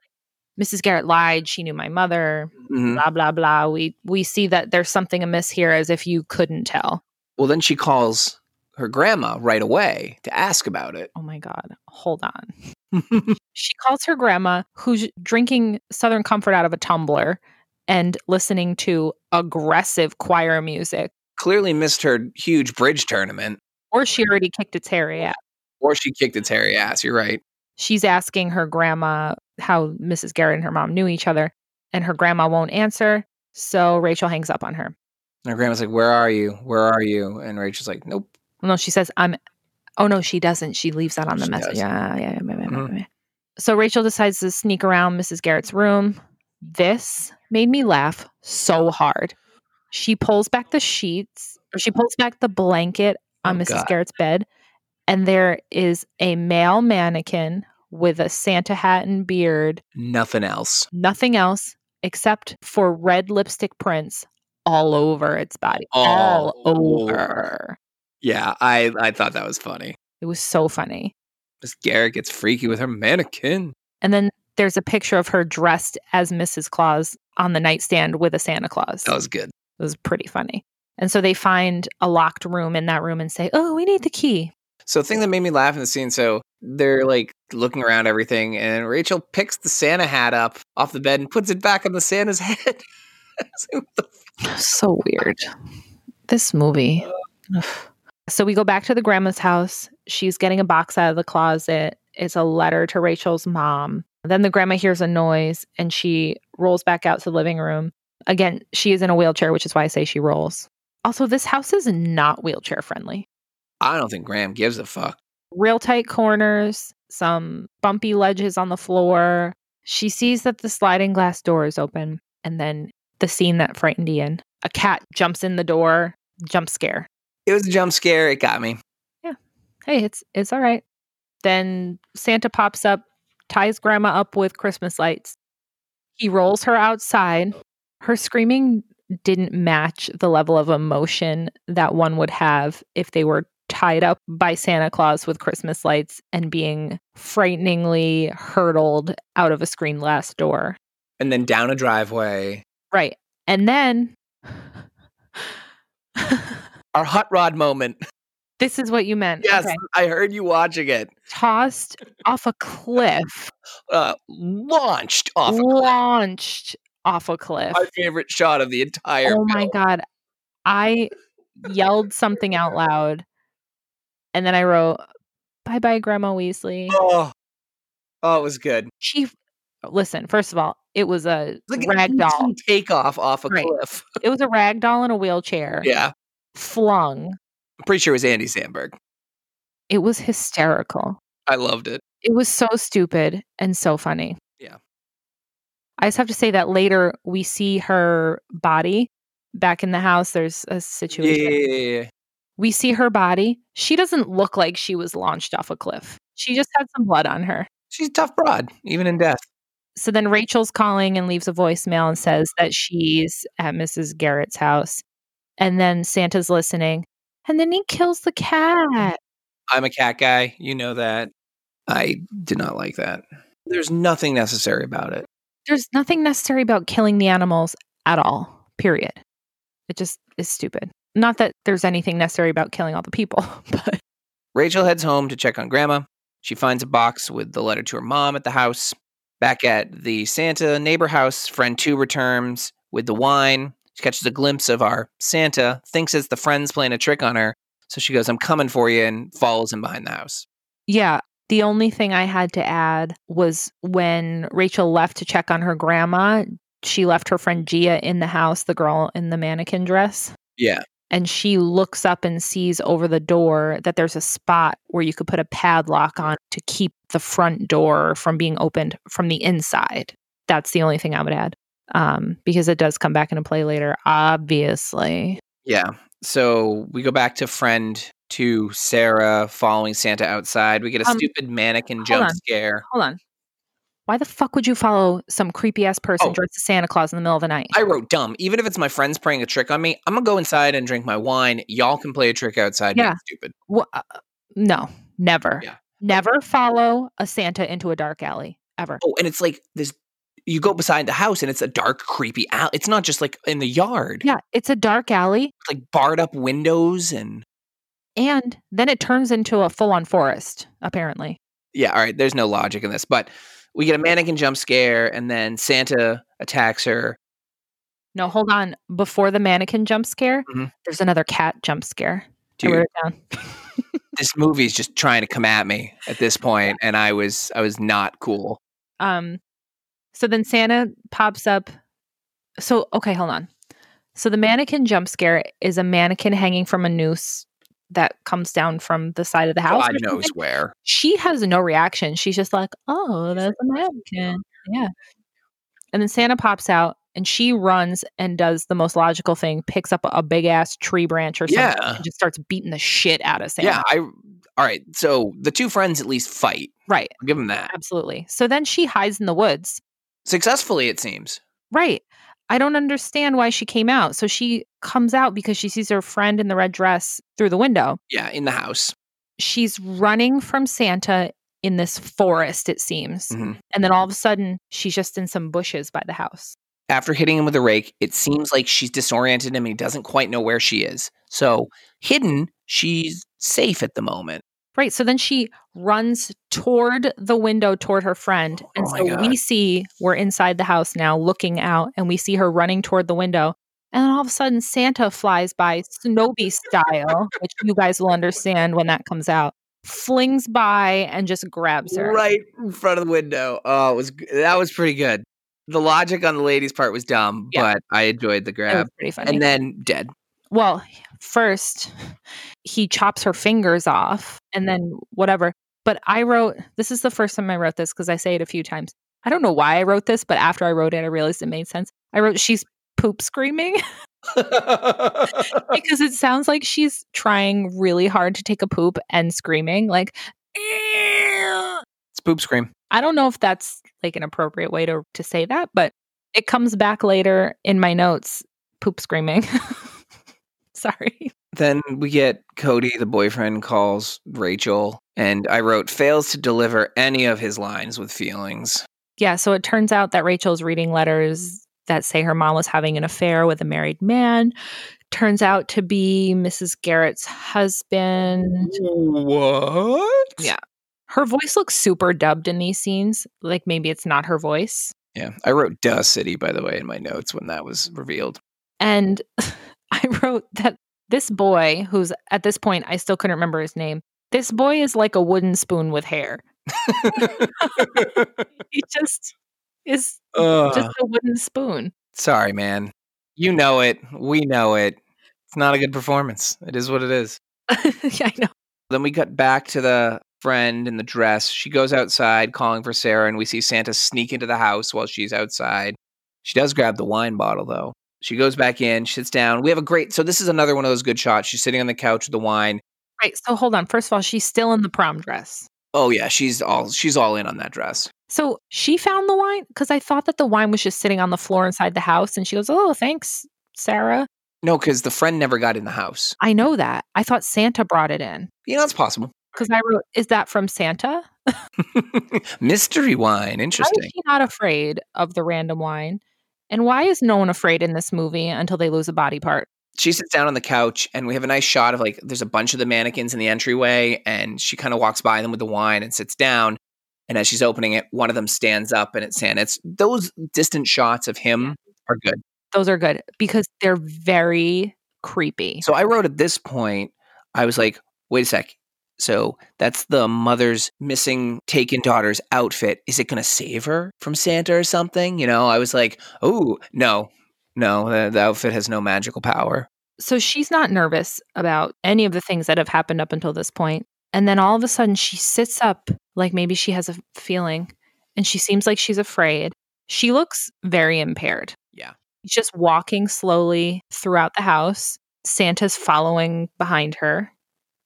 Mrs. Garrett lied. She knew my mother. Mhm. Blah blah blah. We we see that there's something amiss here, as if you couldn't tell. Well, then she calls her grandma right away to ask about it. Oh my god, hold on. She calls her grandma, who's drinking Southern Comfort out of a tumbler and listening to aggressive choir music, Clearly missed her huge bridge tournament, or she already kicked its hairy ass. or she kicked its hairy ass. You're right. She's asking her grandma how Mrs. Garrett and her mom knew each other, and her grandma won't answer. So Rachel hangs up on her. And her grandma's like, "Where are you? Where are you?" And Rachel's like, "Nope." No, she says, I'm. Oh, no, she doesn't. She leaves that on the She message. Yeah, yeah, yeah, Mhm. yeah. So Rachel decides to sneak around Mrs. Garrett's room. This made me laugh so hard. She pulls back the sheets, or she pulls back the blanket on Oh, Mrs. God. Garrett's bed, and there is a male mannequin with a Santa hat and beard, Nothing else. nothing else except for red lipstick prints all over its body. All all over. over. Yeah, I I thought that was funny. It was so funny. Miss Garrett gets freaky with her mannequin. And then there's a picture of her dressed as Mrs. Claus on the nightstand with a Santa Claus. That was good. It was pretty funny. And so they find a locked room in that room and say, Oh, we need the key. So, the thing that made me laugh in the scene. So they're like looking around everything, and Rachel picks the Santa hat up off the bed and puts it back on the Santa's head. I was like, what the So weird. This movie. So we go back to the grandma's house. She's getting a box out of the closet. It's a letter to Rachel's mom. Then the grandma hears a noise and she rolls back out to the living room. Again, she is in a wheelchair, which is why I say she rolls. Also, this house is not wheelchair friendly. I don't think Graham gives a fuck. real tight corners, some bumpy ledges on the floor. She sees that the sliding glass door is open, and then the scene that frightened Ian. A cat jumps in the door, jump scare. It was a jump scare. It got me. Yeah. Hey, it's it's all right. Then Santa pops up, ties grandma up with Christmas lights. He rolls her outside. Her screaming didn't match the level of emotion that one would have if they were tied up by Santa Claus with Christmas lights and being frighteningly hurtled out of a screen glass door. And then down a driveway. Right. And then Our hot rod moment. this is what you meant. Yes, Okay. I heard you watching it. Tossed off a cliff, Uh, launched off. a cliff. launched off a cliff. My favorite shot of the entire. Oh my. God. I yelled something out loud and then I wrote, Bye bye, Grandma Weasley. Oh, oh, it was good. She, listen, first of all, it was a like rag doll. Takeoff off a Right. cliff. It was a rag doll in a wheelchair, Yeah, flung. I'm pretty sure it was Andy Samberg. It was hysterical. I loved it. It was so stupid and so funny. I just have to say that later we see her body back in the house. There's a situation. yeah, yeah, yeah. We see her body. She doesn't look like she was launched off a cliff. She just had some blood on her. She's a tough broad, even in death. So then Rachel's calling and leaves a voicemail and says that she's at Mrs. Garrett's house. And then Santa's listening. And then he kills the cat. I'm a cat guy. You know that. I did not like that. There's nothing necessary about it. There's nothing necessary about killing the animals at all, period. It just is stupid. Not that there's anything necessary about killing all the people, but Rachel heads home to check on Grandma. She finds a box with the letter to her mom at the house. Back at the Santa neighbor house, friend two returns with the wine. She catches a glimpse of our Santa, thinks it's the friend's playing a trick on her. So she goes, I'm coming for you, and follows him behind the house. yeah. The only thing I had to add was when Rachel left to check on her grandma, she left her friend Gia in the house, the girl in the mannequin dress. Yeah. and she looks up and sees over the door that there's a spot where you could put a padlock on to keep the front door from being opened from the inside. That's the only thing I would add. Um, because it does come back into play later, obviously. Yeah. So we go back to friend two, Sarah, following Santa outside. We get a Um, stupid mannequin jump on. scare. Hold on. Why the fuck would you follow some creepy ass person Oh. dressed as Santa Claus in the middle of the night? I wrote dumb. Even if it's my friends playing a trick on me, I'm gonna go inside and drink my wine. Y'all can play a trick outside. Yeah. stupid. Wha- uh, no, never. Yeah. Never follow a Santa into a dark alley ever. Oh, and it's like this. You go beside the house, and it's a dark, creepy alley. It's not just like in the yard. Yeah, it's a dark alley It's like barred up windows and and then it turns into a full on forest, apparently. yeah. All right, there's no logic in this, but we get a mannequin jump scare, and then Santa attacks her. No, hold on. Before the mannequin jump scare, Mhm. there's another cat jump scare. I Dude, wrote it down. this movie's just trying to come at me at this point, and I was I was not cool. Um, so then Santa pops up. So okay, hold on. So the mannequin jump scare is a mannequin hanging from a noose that comes down from the side of the house. God knows where. She has no reaction. She's just like, "Oh, that's a mannequin." Yeah. And then Santa pops out and she runs and does the most logical thing, picks up a big ass tree branch or something Yeah. and just starts beating the shit out of Santa. Yeah, I. All right, so the two friends at least fight. Right. I'll give them that Absolutely. So then she hides in the woods. successfully. It seems. Right. I don't understand why she came out. So she comes out because she sees her friend in the red dress through the window. Yeah, in the house. She's running from Santa in this forest, it seems. Mhm. And then all of a sudden, she's just in some bushes by the house. After hitting him with a rake, it seems like she's disoriented him and he doesn't quite know where she is. So, hidden, she's safe at the moment. Right. So then she runs toward the window toward her friend. Oh and Oh so God. we see we're inside the house now looking out and we see her running toward the window. And then all of a sudden Santa flies by Snowy style, which you guys will understand when that comes out. Flings by and just grabs her. Right in front of the window. Oh, it was that was pretty good. The logic on the lady's part was dumb, Yeah. but I enjoyed the grab. pretty funny. And then dead. Well, first he chops her fingers off and then whatever. But I wrote this is the first time I wrote this because I say it a few times. I don't know why I wrote this, but after I wrote it, I realized it made sense. I wrote she's poop screaming because it sounds like she's trying really hard to take a poop and screaming like "Ew." it's poop scream. I don't know if that's like an appropriate way to to say that, but it comes back later in my notes poop screaming. Sorry. Then we get Cody, the boyfriend, calls Rachel, and I wrote fails to deliver any of his lines with feelings. Yeah, so it turns out that Rachel's reading letters that say her mom was having an affair with a married man. Turns out to be Mrs. Garrett's husband. What? Yeah. Her voice looks super dubbed in these scenes. Like maybe it's not her voice. Yeah. I wrote Duh City, by the way, in my notes when that was revealed. And I wrote that this boy, who's at this point, I still couldn't remember his name. This boy is like a wooden spoon with hair. he just is Ugh. just a wooden spoon. Sorry, man. You know it. We know it. It's not a good performance. It is what it is. yeah, I know. Then we cut back to the friend in the dress. She goes outside calling for Sarah, and we see Santa sneak into the house while she's outside. She does grab the wine bottle, though. She goes back in, sits down. We have a great, so this is another one of those good shots. She's sitting on the couch with the wine. Right. So hold on. First of all, she's still in the prom dress. Oh yeah, she's all she's all in on that dress. So she found the wine because I thought that the wine was just sitting on the floor inside the house. And she goes, Oh, thanks, Sarah. No, because the friend never got in the house. I know that. I thought Santa brought it in You know, it's possible. because I wrote, Is that from Santa? Mystery wine. Why is Interesting. she not afraid of the random wine? And why is no one afraid in this movie until they lose a body part? She sits down on the couch, and we have a nice shot of like there's a bunch of the mannequins in the entryway, and she kind of walks by them with the wine and sits down. And as she's opening it, one of them stands up, and it's Santa. It's those distant shots of him are good. Those are good because they're very creepy. So I wrote at this point, I was like, wait a sec. So that's the mother's missing taken daughter's outfit. Is it going to save her from Santa or something? You know, I was like, oh, no, no, the, the outfit has no magical power. So she's not nervous about any of the things that have happened up until this point. And then all of a sudden she sits up like maybe she has a feeling and she seems like she's afraid. She looks very impaired. Yeah. She's just walking slowly throughout the house. Santa's following behind her,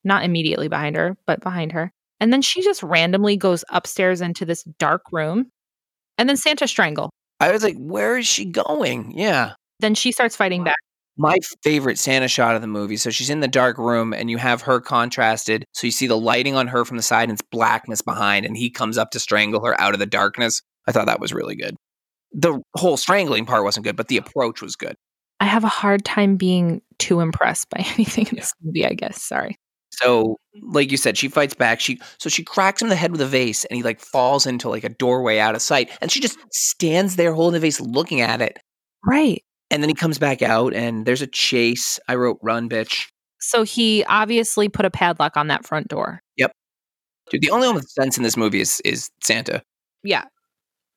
not immediately behind her, but behind her. And then she just randomly goes upstairs into this dark room. And then Santa strangle. I was like, where is she going? Yeah. Then she starts fighting back. My favorite Santa shot of the movie. So she's in the dark room and you have her contrasted. So you see the lighting on her from the side and it's blackness behind, and he comes up to strangle her out of the darkness. I thought that was really good. The whole strangling part wasn't good, but the approach was good. I have a hard time being too impressed by anything in this movie, I guess. Sorry. So, like you said, she fights back. She so she cracks him in the head with a vase, and he like falls into like a doorway out of sight. And she just stands there holding the vase, looking at it. Right. And then he comes back out, and there's a chase. I wrote "Run, bitch." So he obviously put a padlock on that front door. Yep. Dude, the only one with sense in this movie is is Santa. Yeah.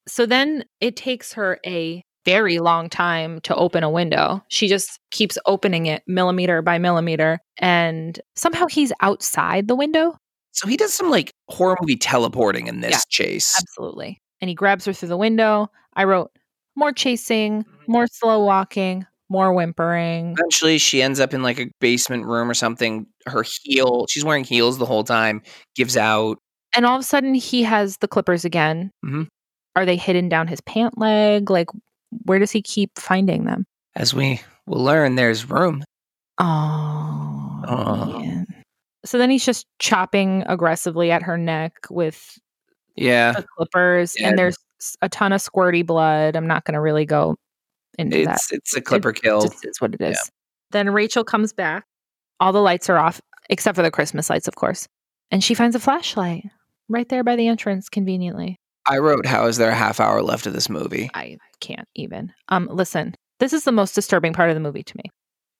So then it takes her a very long time to open a window. She just keeps opening it millimeter by millimeter. And somehow he's outside the window. So he does some like horror movie teleporting in this Yeah. chase. Absolutely. And he grabs her through the window. I wrote more chasing, more slow walking, more whimpering. Eventually, she ends up in like a basement room or something. Her heel, she's wearing heels the whole time, gives out. And all of a sudden, he has the clippers again. Mhm. Are they hidden down his pant leg? Like, where does he keep finding them? As we will learn, there's room. Oh, Oh. man. So then he's just chopping aggressively at her neck with Yeah, the clippers, Yeah. and there's a ton of squirty blood. I'm not going to really go into that. it's it's a clipper kill. Just is what it is. Yeah. Then Rachel comes back. All the lights are off, except for the Christmas lights, of course. And she finds a flashlight right there by the entrance, conveniently. I wrote, "How is there a half hour left of this movie?" I can't even. Um, listen, this is the most disturbing part of the movie to me.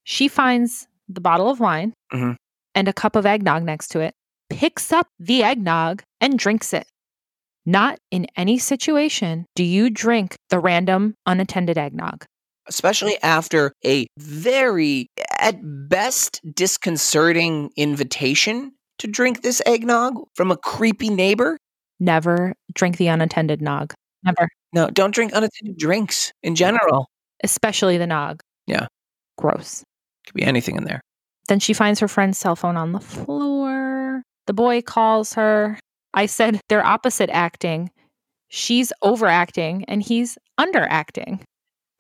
She finds the bottle of wine Mhm. and a cup of eggnog next to it, picks up the eggnog and drinks it. Not in any situation do you drink the random unattended eggnog. Especially after a very, at best, disconcerting invitation to drink this eggnog from a creepy neighbor. Never drink the unattended nog. Never. No, don't drink unattended drinks in general. Especially the nog. Yeah. Gross. Could be anything in there. Then she finds her friend's cell phone on the floor. The boy calls her. I said they're opposite acting. She's overacting and he's underacting.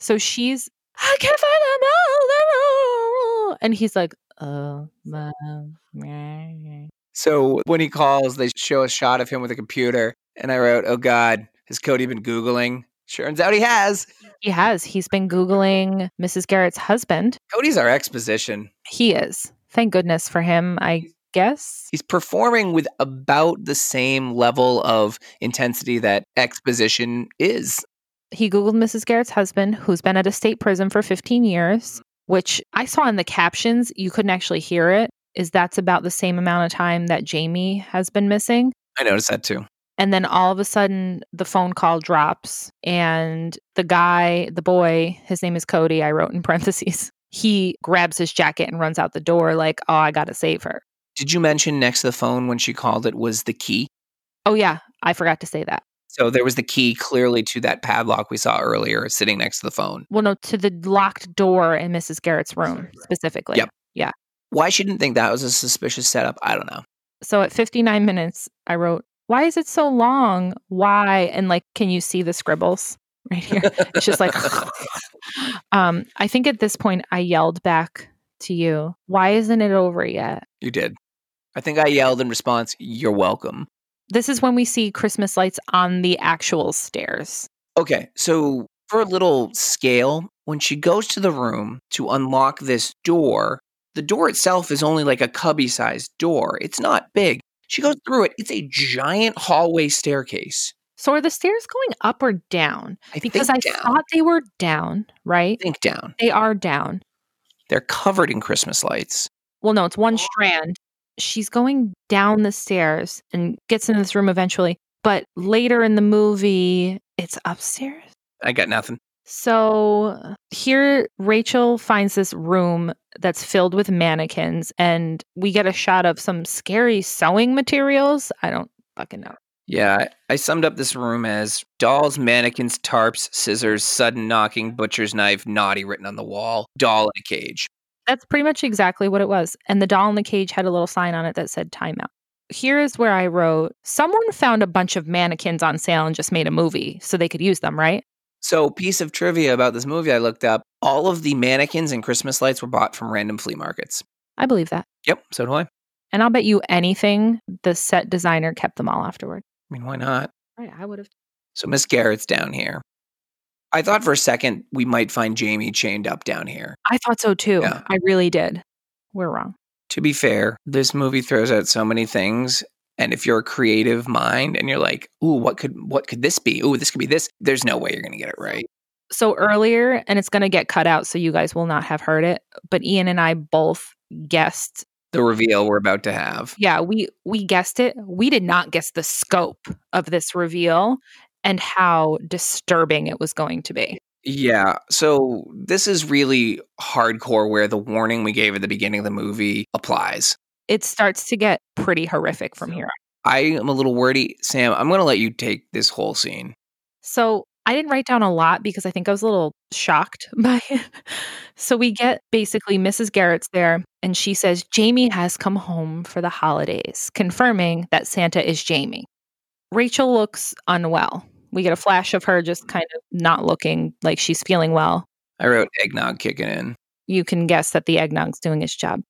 So she's, I can't find them all. And he's like, oh, my. So when he calls, they show a shot of him with a computer, and I wrote, "Oh God, Has Cody been Googling? Turns out he has. He has. He's been Googling Mrs. Garrett's husband. Cody's our exposition. He is. Thank goodness for him, I guess. He's performing with about the same level of intensity that exposition is. He Googled Mrs. Garrett's husband, who's been at a state prison for 15 years, mm-hmm. which I saw in the captions. You couldn't actually hear it. Is that's about the same amount of time that Jamie has been missing? I noticed that too. And then all of a sudden, the phone call drops, and the guy, the boy, his name is Cody, I wrote in parentheses, he grabs his jacket and runs out the door, like, oh, I got to save her. Did you mention next to the phone when she called it was the key? Oh, yeah, I forgot to say that. So there was the key clearly to that padlock we saw earlier sitting next to the phone. Well, no, to the locked door in Mrs. Garrett's room specifically. Yep. Yeah. Why she didn't think that was a suspicious setup, I don't know. So at 59 minutes, I wrote, Why is it so long? Why? And like, can you see the scribbles right here? It's just like, um, I think at this point, I yelled back to you, Why isn't it over yet? You did. I think I yelled in response, You're welcome. This is when we see Christmas lights on the actual stairs. Okay, so for a little scale, when she goes to the room to unlock this door, the door itself is only like a cubby sized door. It's not big. She goes through it. It's a giant hallway staircase. So are the stairs going up or down? I Because I down. thought they were down, right? I think down. They are down. They're covered in Christmas lights. Well, no, it's one oh. strand. She's going down the stairs and gets into this room eventually. But later in the movie, it's upstairs. I got nothing. So here, Rachel finds this room that's filled with mannequins, and we get a shot of some scary sewing materials. I don't fucking know. Yeah, I- summed up this room as dolls, mannequins, tarps, scissors, sudden knocking, butcher's knife, naughty written on the wall, doll in a cage. That's pretty much exactly what it was. And the doll in the cage had a little sign on it that said timeout. Here's where I wrote Someone found a bunch of mannequins on sale and just made a movie so they could use them, right? So, piece of trivia about this movie I looked up all of the mannequins and Christmas lights were bought from random flea markets. I believe that. Yep, so do I. And I'll bet you anything the set designer kept them all afterward. I mean, why not? Right. I would have. So, Miss Garrett's down here. I thought for a second we might find Jamie chained up down here. I thought so too. Yeah. I really did. We're wrong. To be fair, this movie throws out so many things. And if you're a creative mind and you're like, ooh, what could what could this be? Ooh, this could be this, there's no way you're gonna get it right. So earlier, and it's going to get cut out so you guys will not have heard it, but Ian and I both guessed. The reveal we're about to have. Yeah, we we guessed it. We did not guess the scope of this reveal and how disturbing it was going to be. Yeah. So this is really hardcore where the warning we gave at the beginning of the movie applies. It starts to get pretty horrific from here. I am a little wordy. Sam, I'm going to let you take this whole scene. So I didn't write down a lot because I think I was a little shocked by it. So we get basically Mrs. Garrett's there, and she says, Jamie has come home for the holidays, confirming that Santa is Jamie. Rachel looks unwell. We get a flash of her just kind of not looking like she's feeling well. I wrote eggnog kicking in. You can guess that the eggnog's doing its job.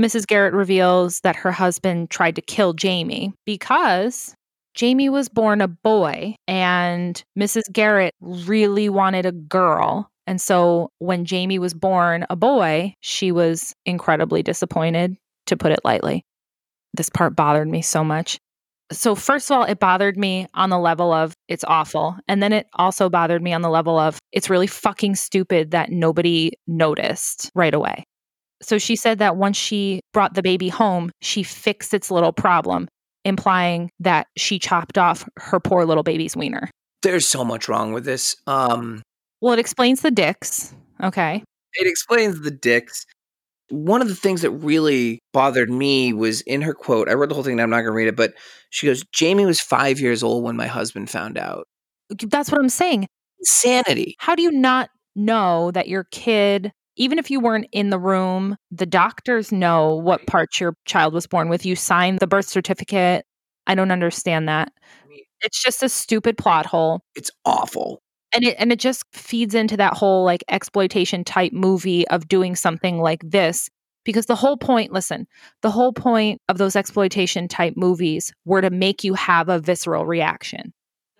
Mrs. Garrett reveals that her husband tried to kill Jamie because Jamie was born a boy and Mrs. Garrett really wanted a girl. And so when Jamie was born a boy, she was incredibly disappointed, to put it lightly. This part bothered me so much. So, first of all, it bothered me on the level of it's awful. And then it also bothered me on the level of it's really fucking stupid that nobody noticed right away. So, she said that once she brought the baby home, she fixed its little problem, implying that she chopped off her poor little baby's wiener. There's so much wrong with this. Um, Well, it explains the dicks. Okay. it explains the dicks. One of the things that really bothered me was in her quote. I wrote the whole thing and I'm not going to read it, but she goes, Jamie was five years old when my husband found out. That's what I'm saying. Insanity. How do you not know that your kid, even if you weren't in the room, the doctors know what parts your child was born with? You signed the birth certificate. I don't understand that. It's just a stupid plot hole. It's awful. And it and it just feeds into that whole like exploitation type movie of doing something like this because the whole point, listen, the whole point of those exploitation type movies were to make you have a visceral reaction.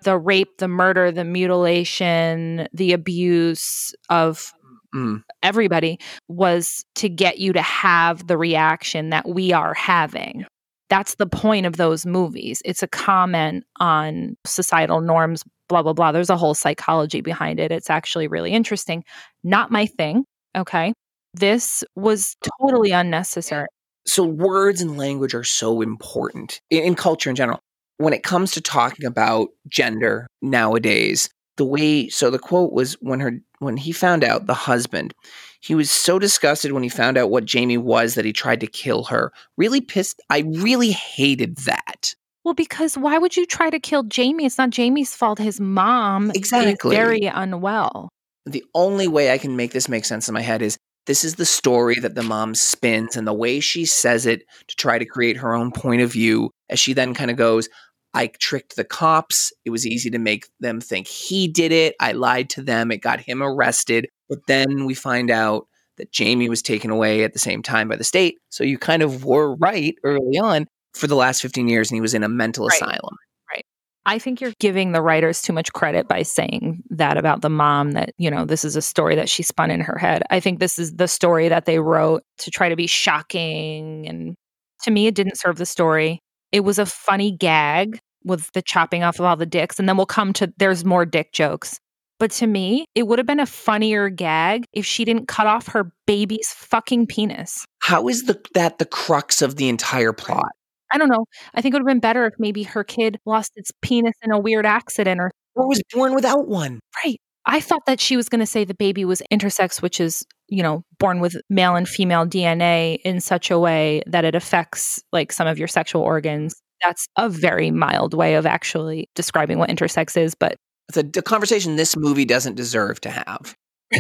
the rape, the murder, the mutilation, the abuse of Mm. everybody was to get you to have the reaction that we are having. That's the point of those movies. It's a comment on societal norms, blah, blah, blah. There's a whole psychology behind it. It's actually really interesting. Not my thing. Okay. This was totally unnecessary. So words and language are so important in, in culture in general. When it comes to talking about gender nowadays, the way so the quote was when her when he found out the husband he was so disgusted when he found out what Jamie was that he tried to kill her. Really pissed. I really hated that. Well, because why would you try to kill Jamie? It's not Jamie's fault. His mom Exactly. is very unwell. The only way I can make this make sense in my head is this is the story that the mom spins and the way she says it to try to create her own point of view as she then kind of goes, I tricked the cops. It was easy to make them think he did it. I lied to them. It got him arrested. But then we find out that Jamie was taken away at the same time by the state. So you kind of were right early on for the last 15 years and he was in a mental Right. asylum. Right. I think you're giving the writers too much credit by saying that about the mom that, you know, this is a story that she spun in her head. I think this is the story that they wrote to try to be shocking. And to me, it didn't serve the story. It was a funny gag with the chopping off of all the dicks. And then we'll come to there's more dick jokes. But to me, it would have been a funnier gag if she didn't cut off her baby's fucking penis. How is the, that the crux of the entire plot? I don't know. I think it would have been better if maybe her kid lost its penis in a weird accident or Or was born without one? Right. I thought that she was going to say the baby was intersex, which is, you know, born with male and female DNA in such a way that it affects like some of your sexual organs. That's a very mild way of actually describing what intersex is. But It's a, conversation this movie doesn't deserve to have.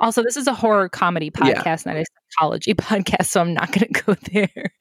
also, this is a horror comedy Yeah. podcast, not a psychology podcast. So I'm not going to go there.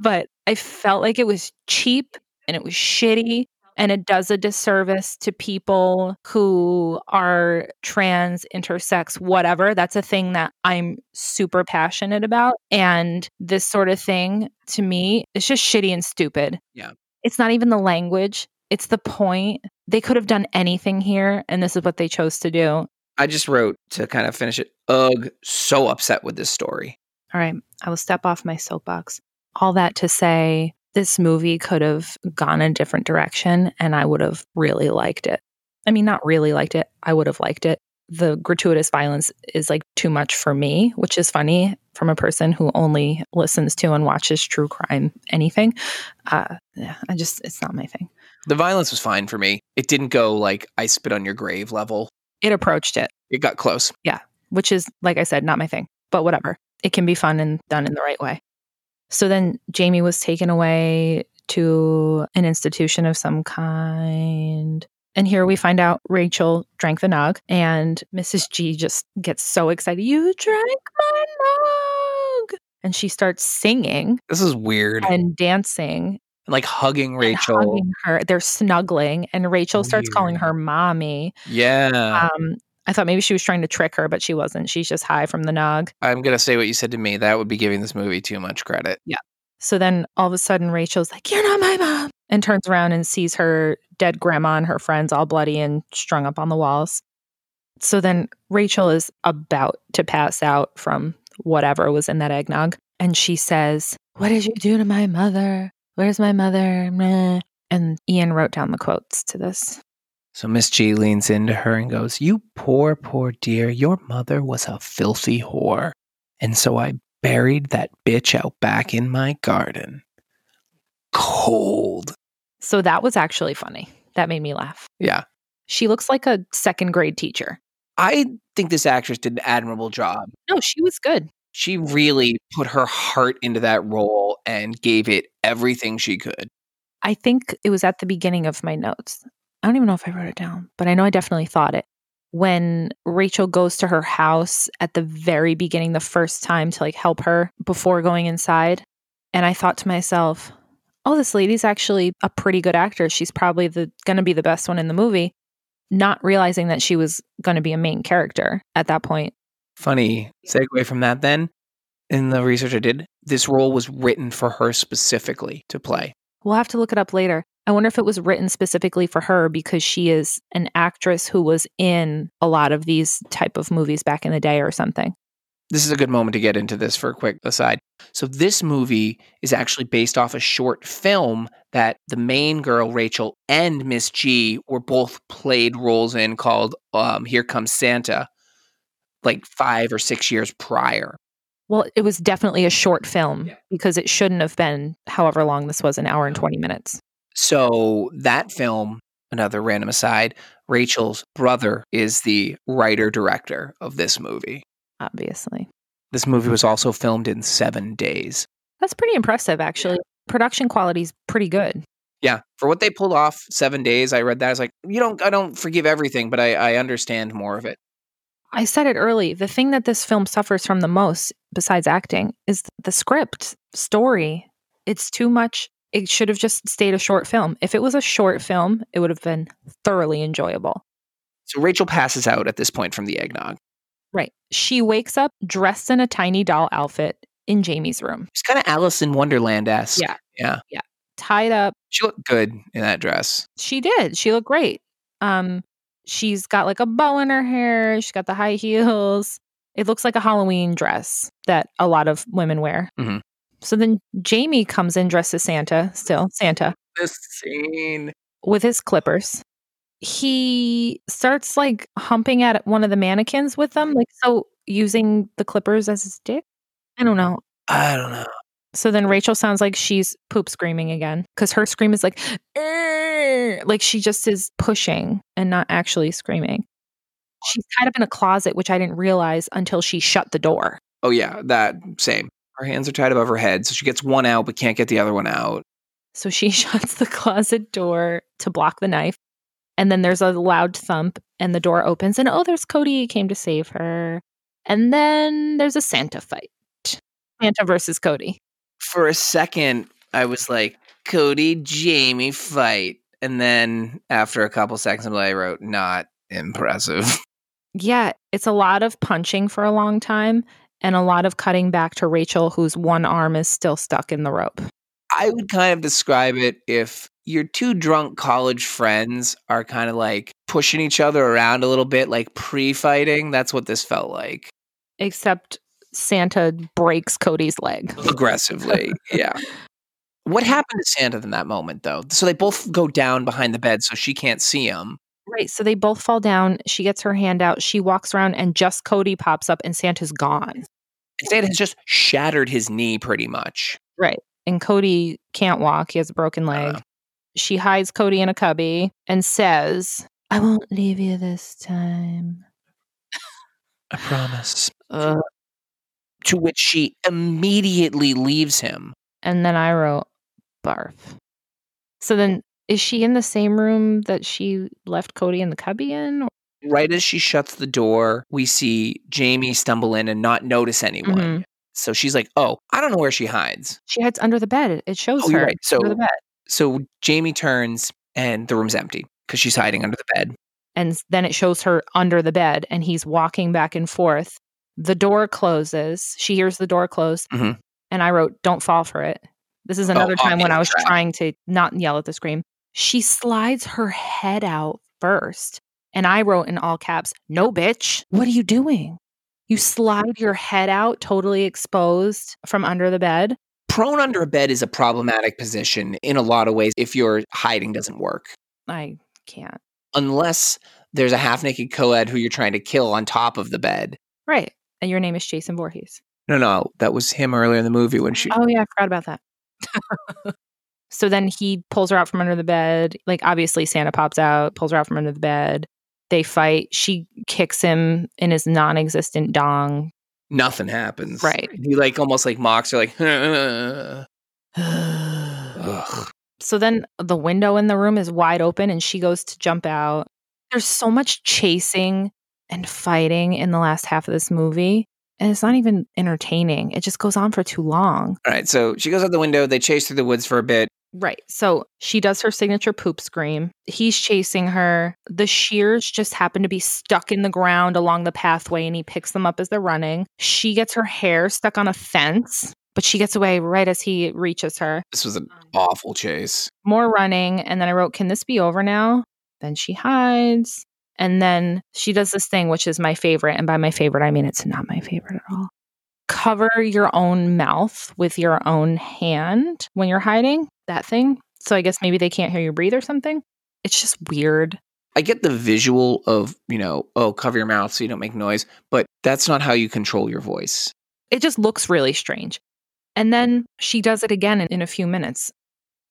But I felt like it was cheap and it was shitty. And it does a disservice to people who are trans, intersex, whatever. That's a thing that I'm super passionate about. And this sort of thing to me it's just shitty and stupid. Yeah. It's not even the language, it's the point. They could have done anything here. And this is what they chose to do. I just wrote to kind of finish it. Ugh, so upset with this story. All right, I will step off my soapbox. All that to say, this movie could have gone a different direction and I would have really liked it. I mean, not really liked it, I would have liked it. The gratuitous violence is like too much for me, which is funny from a person who only listens to and watches true crime anything. Uh, yeah, I just, it's not my thing. The violence was fine for me. It didn't go like I spit on your grave level. It approached it, It got close. Yeah, which is, like I said, not my thing, but whatever. It can be fun and done in the right way. So then Jamie was taken away to an institution of some kind. And here we find out Rachel drank the nog, and Mrs. G just gets so excited. You drank my nog! And she starts singing This is weird. and dancing like hugging Rachel. hugging her. They're snuggling, and Rachel starts calling her mommy. Yeah. Um, I thought maybe she was trying to trick her, but she wasn't. She's just high from the nog. I'm going to say what you said to me. That would be giving this movie too much credit. Yeah. So then all of a sudden, Rachel's like, You're not my mom. And turns around and sees her dead grandma and her friends all bloody and strung up on the walls. So then Rachel is about to pass out from whatever was in that eggnog. And she says, What did you do to my mother? Where's my mother? Meh. And Ian wrote down the quotes to this. So Miss G leans into her and goes, You poor, poor dear, your mother was a filthy whore. And so I buried that bitch out back in my garden. Cold. So that was actually funny. That made me laugh. Yeah. She looks like a second grade teacher. I think this actress did an admirable job. No, she was good. She really put her heart into that role and gave it everything she could. I think it was at the beginning of my notes. I don't even know if I wrote it down, but I know I definitely thought it. When Rachel goes to her house at the very beginning, the first time to like help her before going inside. And I thought to myself, oh, this lady's actually a pretty good actor. She's probably the going to be the best one in the movie, not realizing that she was going to be a main character at that point. Funny segue from that then. In the research I did, this role was written for her specifically to play. We'll have to look it up later. I wonder if it was written specifically for her because she is an actress who was in a lot of these type of movies back in the day or something. This is a good moment to get into this for a quick aside. So, this movie is actually based off a short film that the main girl, Rachel, and Miss G were both played roles in called um, Here Comes Santa, like five or six years prior. Well, it was definitely a short film Yeah. because it shouldn't have been however long this was an hour and 20 minutes. So, that film, another random aside, Rachel's brother is the writer director of this movie. Obviously. This movie was also filmed in seven days. That's pretty impressive, actually. Production quality is pretty good. Yeah, for what they pulled off, seven days. I read that. I was like, you don't, I don't forgive everything, but I, I understand more of it. I said it early. The thing that this film suffers from the most, besides acting, is the script, story. It's too much. It should have just stayed a short film. If it was a short film, it would have been thoroughly enjoyable. So Rachel passes out at this point from the eggnog. Right. She wakes up dressed in a tiny doll outfit in Jamie's room, She's kind of Alice in Wonderland esque. Yeah. yeah. Yeah. Tied up. She looked good in that dress. She did. She looked great. Um, she's got like a bow in her hair. She's got the high heels. It looks like a Halloween dress that a lot of women wear. Mhm. So then Jamie comes in dressed as Santa, still Santa, This scene. with his clippers. He starts like humping at one of the mannequins with them, like so using the clippers as his dick. I don't know. I don't know. So then Rachel sounds like she's poop screaming again because her scream is like, like she just is pushing and not actually screaming. She's tied up in a closet, which I didn't realize until she shut the door. Oh yeah, that same. Her hands are tied above her head, so she gets one out but can't get the other one out. So she shuts the closet door to block the knife. And then there's a loud thump and the door opens and oh, there's Cody came to save her. And then there's a Santa fight. Santa versus Cody. For a second, I was like, Cody Jamie fight. And then after a couple seconds, I wrote, not impressive. Yeah, it's a lot of punching for a long time and a lot of cutting back to Rachel, whose one arm is still stuck in the rope. I would kind of describe it if your two drunk college friends are kind of like pushing each other around a little bit, like pre fighting. That's what this felt like. Except Santa breaks Cody's leg. Aggressively. yeah. What happened to Santa in that moment, though? So they both go down behind the bed so she can't see him. Right. So they both fall down. She gets her hand out. She walks around, and just Cody pops up, and Santa's gone. And Santa has just shattered his knee pretty much. Right. And Cody can't walk. He has a broken leg. Uh. she hides Cody in a cubby and says, I won't leave you this time. I promise. Ugh. To which she immediately leaves him. And then I wrote, barf. So then, is she in the same room that she left Cody in the cubby in? Right as she shuts the door, we see Jamie stumble in and not notice anyone. Mhm. So she's like, "Oh, I don't know where she hides." She hides under the bed. It shows Oh, her right. So, under the bed. so Jamie turns and the room's empty because she's hiding under the bed. And then it shows her under the bed and he's walking back and forth. The door closes. She hears the door close. Mhm. And I wrote, Don't fall for it. This is another I'll time when I was trap. trying to not yell at the screen. She slides her head out first. And I wrote in all caps, No, bitch. What are you doing? You slide your head out totally exposed from under the bed. Prone under a bed is a problematic position in a lot of ways if your hiding doesn't work. I can't. Unless there's a half naked co ed who you're trying to kill on top of the bed. Right. And your name is Jason Voorhees. No, no, that was him earlier in the movie when she. Oh yeah, I forgot about that. so then he pulls her out from under the bed. Like obviously Santa pops out, pulls her out from under the bed. They fight. She kicks him in his non-existent dong. Nothing happens. Right. He like almost like mocks her, like, Ugh. So then the window in the room is wide open and she goes to jump out. There's so much chasing and fighting in the last half of this movie. And it's not even entertaining. It just goes on for too long. All right, so she goes out the window. They chase through the woods for a bit. Right. So she does her signature poop scream. He's chasing her. The shears just happen to be stuck in the ground along the pathway and he picks them up as they're running. She gets her hair stuck on a fence but she gets away right as he reaches her. This was an um, awful chase. More running. And then I wrote, Can this be over now? Then she hides. And then she does this thing, which is my favorite. And by my favorite, I mean it's not my favorite at all. Cover your own mouth with your own hand when you're hiding, that thing. So I guess maybe they can't hear you breathe or something. It's just weird. I get the visual of, you know, oh, cover your mouth so you don't make noise, but that's not how you control your voice. It just looks really strange. And then she does it again in, in a few minutes.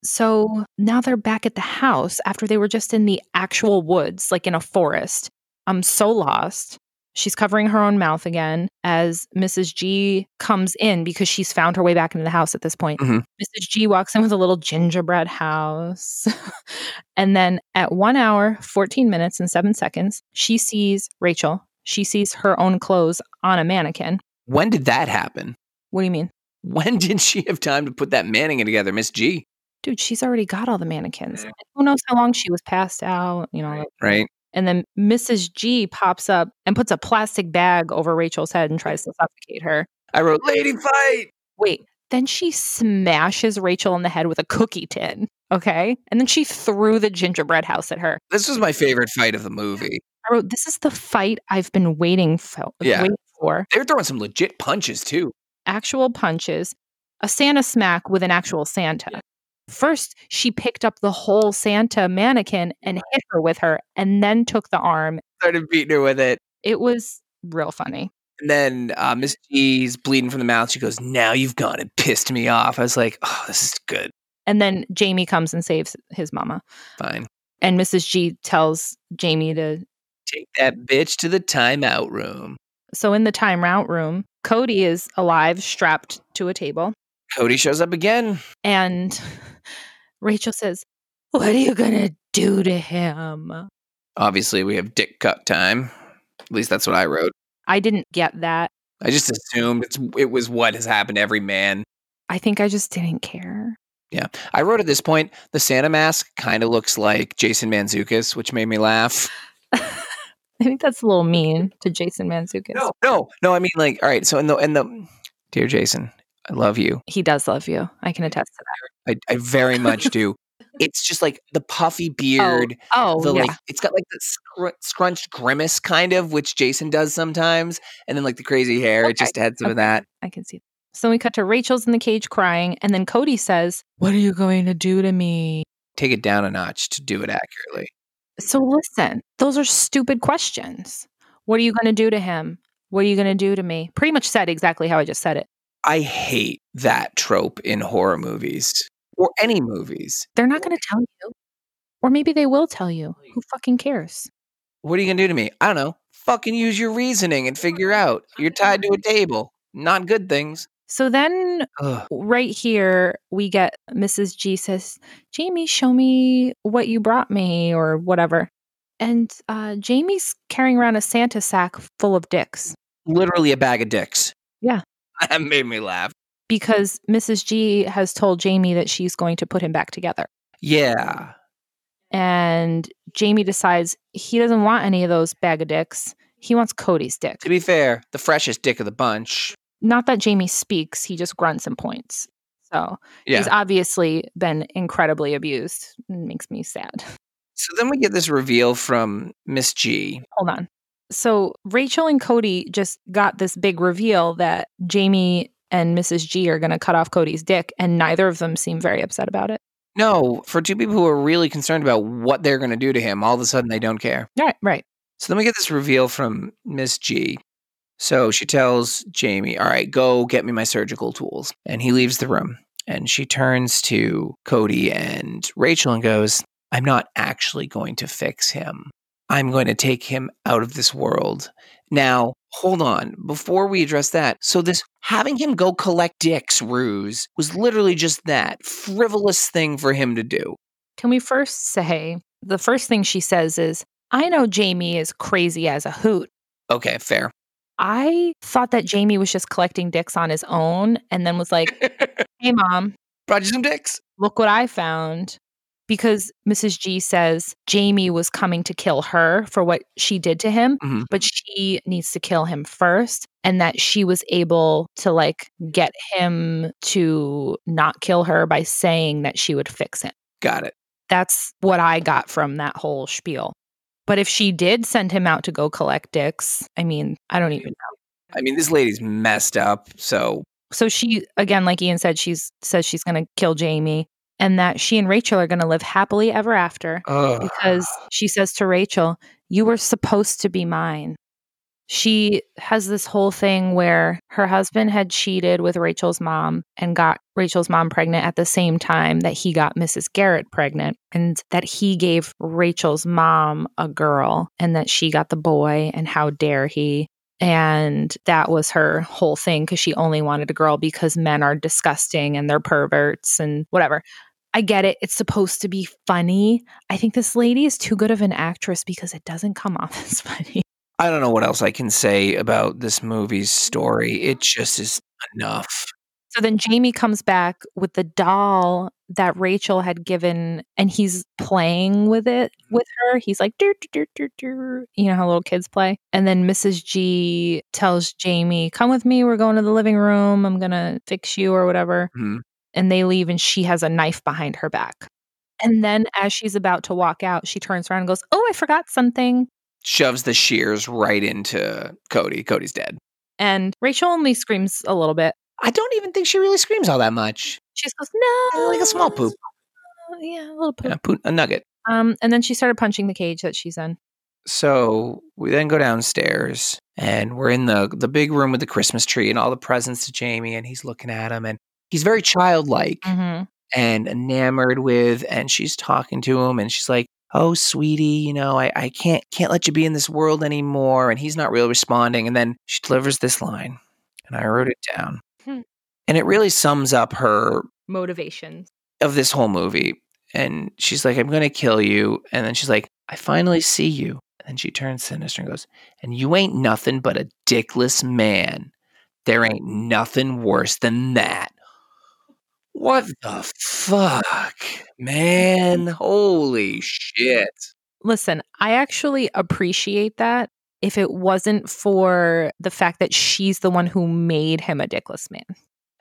So now they're back at the house after they were just in the actual woods, like in a forest. I'm so lost. She's covering her own mouth again as Mrs. G comes in because she's found her way back into the house at this point. Mhm. Mrs. G walks in with a little gingerbread house. and then at one hour, 14 minutes, and seven seconds, she sees Rachel. She sees her own clothes on a mannequin. When did that happen? What do you mean? When did she have time to put that mannequin together, Miss G? Dude, she's already got all the mannequins. Yeah. Who knows how long she was passed out, you know, Right? And then Mrs. G pops up and puts a plastic bag over Rachel's head and tries to suffocate her. I wrote lady fight. Wait, then she smashes Rachel in the head with a cookie tin. Okay. And then she threw the gingerbread house at her. This was my favorite fight of the movie. I wrote, This is the fight I've been waiting for. Yeah. waiting for. They were throwing some legit punches too. Actual punches, a Santa smack with an actual Santa. First, she picked up the whole Santa mannequin and hit her with her, and then took the arm. Started beating her with it. It was real funny. And then uh, Miss G's bleeding from the mouth. She goes, Now you've gone and pissed me off. I was like, Oh, this is good. And then Jamie comes and saves his mama. Fine. And Mrs. G tells Jamie to. Take that bitch to the timeout room. So in the timeout room, Cody is alive, strapped to a table. Cody shows up again. And Rachel says, What are you going to do to him? Obviously, we have dick cut time. At least that's what I wrote. I didn't get that. I just assumed it's it was what has happened to every man. I think I just didn't care. Yeah. I wrote at this point, the Santa mask kind of looks like Jason Mantzoukas, which made me laugh. I think that's a little mean to Jason Mantzoukas. No, no, no. I mean, like, all right. So in the in the dear Jason, I love you. He does love you. I can attest to that. I, I very much do. It's just like the puffy oh, beard, Oh, the yeah. like. It's got like the scr- scrunched grimace kind of, which Jason does sometimes, and then like the crazy hair. It just had some of that. I can see. That. So we cut to Rachel's in the cage crying, and then Cody says, What are you going to do to me? Take it down a notch to do it accurately. So listen, those are stupid questions. What are you going to do to him? What are you going to do to me? Pretty much said exactly how I just said it. I hate that trope in horror movies or any movies. They're not going to tell you. Or maybe they will tell you. Who fucking cares? What are you gonna do to me? I don't know. Fucking use your reasoning and figure out. You're tied to a table. Not good things. So then, Ugh. right here, we get Mrs. G says, Jamie, show me what you brought me or whatever. And uh, Jamie's carrying around a Santa sack full of dicks Literally a bag of dicks. Yeah. That made me laugh. because Mrs. G has told Jamie that she's going to put him back together. Yeah. And Jamie decides he doesn't want any of those bag of dicks. He wants Cody's dick. To be fair, the freshest dick of the bunch. Not that Jamie speaks, he just grunts and points. So Yeah. he's obviously been incredibly abused. It makes me sad. So then we get this reveal from Miss G. Hold on. So Rachel and Cody just got this big reveal that Jamie and Mrs. G are going to cut off Cody's dick, and neither of them seem very upset about it. No, for two people who are really concerned about what they're going to do to him, all of a sudden they don't care. Right, right. So then we get this reveal from Miss G. So she tells Jamie, All right, go get me my surgical tools. And he leaves the room. And she turns to Cody and Rachel and goes, I'm not actually going to fix him. I'm going to take him out of this world. Now, hold on. Before we address that, so this having him go collect dicks ruse was literally just that frivolous thing for him to do. Can we first say the first thing she says is, I know Jamie is crazy as a hoot. Okay, fair. I thought that Jamie was just collecting dicks on his own and then was like, hey, mom, Brought you some dicks. look what I found. Because Mrs. G says Jamie was coming to kill her for what she did to him, Mhm. but she needs to kill him first. And that she was able to like get him to not kill her by saying that she would fix him. Got it. That's what I got from that whole spiel. But if she did send him out to go collect dicks, I mean, I don't even know. I mean, this lady's messed up. So So she again, like Ian said, she's says she's gonna kill Jamie and that she and Rachel are gonna live happily ever after ugh. because she says to Rachel, You were supposed to be mine. She has this whole thing where her husband had cheated with Rachel's mom and got Rachel's mom pregnant at the same time that he got Mrs. Garrett pregnant, and that he gave Rachel's mom a girl and that she got the boy, and how dare he. And that was her whole thing because she only wanted a girl because men are disgusting and they're perverts and whatever. I get it. It's supposed to be funny. I think this lady is too good of an actress because it doesn't come off as funny. I don't know what else I can say about this movie's story. It just is enough. So then Jamie comes back with the doll that Rachel had given, and he's playing with it with her. He's like, "Dur, dur, dur, dur, dur." you know how little kids play. And then Mrs. G tells Jamie, Come with me. We're going to the living room. I'm going to fix you or whatever. Mhm. And they leave, and she has a knife behind her back. And then as she's about to walk out, she turns around and goes, Oh, I forgot something. Shoves the shears right into Cody. Cody's dead. And Rachel only screams a little bit. I don't even think she really screams all that much. She just goes, No. Like a small poop. Yeah, a little poop. Yeah, poop, a nugget. Um, and then she started punching the cage that she's in. So we then go downstairs and we're in the the big room with the Christmas tree and all the presents to Jamie and he's looking at him and he's very childlike Mm-hmm. and enamored with and she's talking to him and she's like, "Oh, sweetie, you know, I, I can't can't let you be in this world anymore." And he's not really responding and then she delivers this line and I wrote it down. Hmm. And it really sums up her Motivations. of this whole movie. And she's like, I'm going to kill you. And then she's like, I finally see you. And then she turns sinister and goes, And you ain't nothing but a dickless man. There ain't nothing worse than that. What the fuck, man? Holy shit. Listen, I actually appreciate that if it wasn't for the fact that she's the one who made him a dickless man.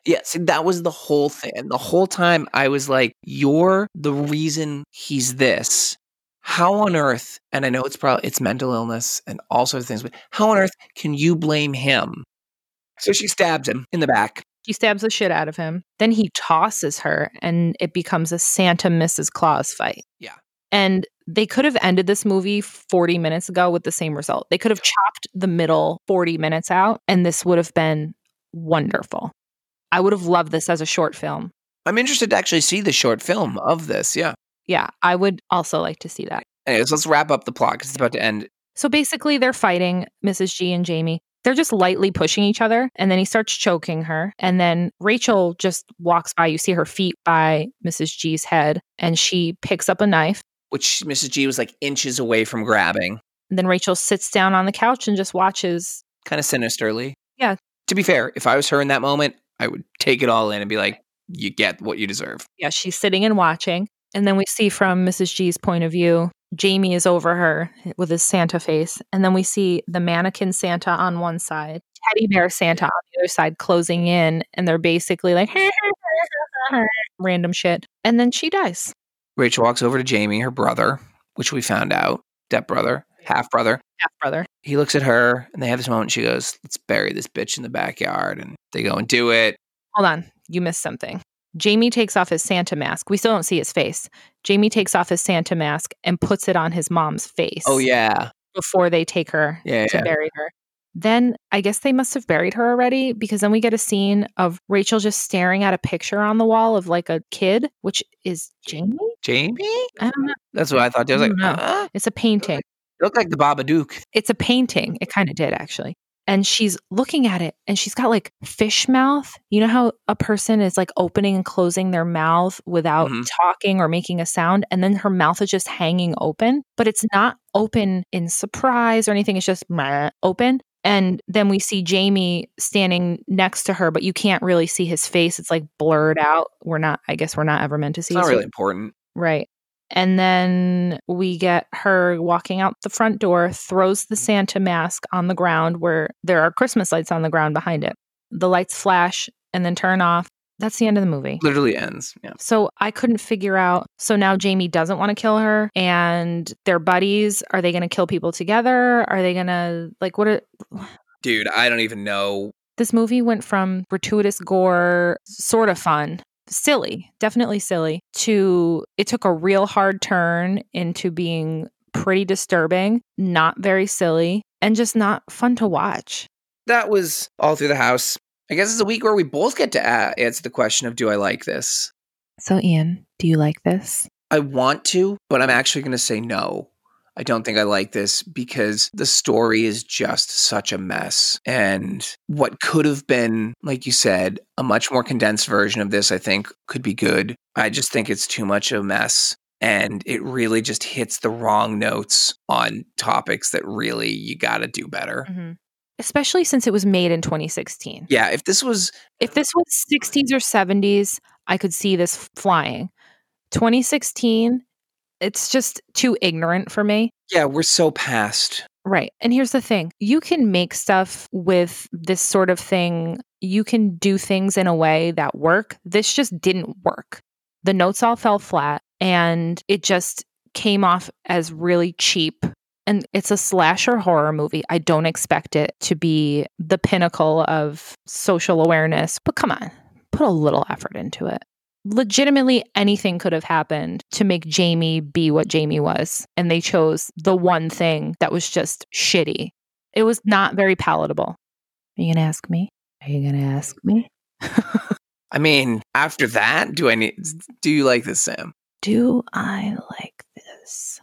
Yeah, see, that was the whole thing. And the whole time I was like, You're the reason he's this. How on earth, and I know it's probably it's mental illness and all sorts of things, but how on earth can you blame him? So she stabs him in the back. She stabs the shit out of him. Then he tosses her, and it becomes a Santa Mrs. Claus fight. Yeah. And they could have ended this movie 40 minutes ago with the same result. They could have chopped the middle 40 minutes out, and this would have been wonderful. I would have loved this as a short film. I'm interested to actually see the short film of this. Yeah. Yeah, I would also like to see that. Anyways, let's wrap up the plot because it's about to end. So basically, they're fighting Mrs. G and Jamie. They're just lightly pushing each other, and then he starts choking her. And then Rachel just walks by. You see her feet by Mrs. G's head, and she picks up a knife. Which Mrs. G was like inches away from grabbing, And then Rachel sits down on the couch and just watches. kind of sinisterly. Yeah. To be fair, if I was her in that moment, I would take it all in and be like, you get what you deserve. Yeah, she's sitting and watching. And then we see from Mrs. G's point of view, Jamie is over her with his Santa face. And then we see the mannequin Santa on one side, teddy bear Santa on the other side closing in. And they're basically like, random shit. And then she dies. Rachel walks over to Jamie, her brother, which we found out, step brother, half brother. Half brother. He looks at her and they have this moment. She goes, Let's bury this bitch in the backyard. And they go and do it. Hold on. You missed something. Jamie takes off his Santa mask. We still don't see his face. Jamie takes off his Santa mask and puts it on his mom's face. Oh, yeah. Before they take her Yeah. to yeah. bury her. Then I guess they must have buried her already because then we get a scene of Rachel just staring at a picture on the wall of like a kid, which is Jamie. Jamie? I don't know. That's what I thought. I was like, don't know. uh, It's a painting. it looked like the Babadook. It's a painting. It kind of did actually. And she's looking at it and she's got like fish mouth. You know how a person is like opening and closing their mouth without Mhm. talking or making a sound. And then her mouth is just hanging open, but it's not open in surprise or anything. It's just meh, open. And then we see Jamie standing next to her, but you can't really see his face. It's like blurred out. We're not, I guess we're not ever meant to see It's not really face. important. Right. And then we get her walking out the front door, throws the mm-hmm. Santa mask on the ground where there are Christmas lights on the ground behind it. The lights flash and then turn off. That's the end of the movie. Literally ends. Yeah. So I couldn't figure out. So now Jamie doesn't want to kill her and they're buddies. Are they going to kill people together? Are they going to, like, what? Are, Dude, I don't even know. this movie went from gratuitous gore, sort of fun, silly, definitely silly, to it took a real hard turn into being pretty disturbing, not very silly, and just not fun to watch. That was all through the house. I guess it's a week where we both get to a- answer the question of do I like this? So, Ian, do you like this? I want to, but I'm actually going to say no. I don't think I like this because the story is just such a mess. And what could have been, like you said, a much more condensed version of this, I think could be good. I just think it's too much of a mess. And it really just hits the wrong notes on topics that really you got to do better. Mm-hmm. Especially since it was made in 2016. Yeah, if this was, If this was 60s or 70s, I could see this flying. 2016, it's just too ignorant for me. yeah, we're so past. Right. And here's the thing you can make stuff with this sort of thing, you can do things in a way that work. This just didn't work. The notes all fell flat and it just came off as really cheap. And it's a slasher horror movie. I don't expect it to be the pinnacle of social awareness, but come on, put a little effort into it. Legitimately, anything could have happened to make Jamie be what Jamie was. And they chose the one thing that was just shitty. It was not very palatable. Are you going to ask me? Are you going to ask me? I mean, after that, do I need, do you like this, Sam? Do I like this?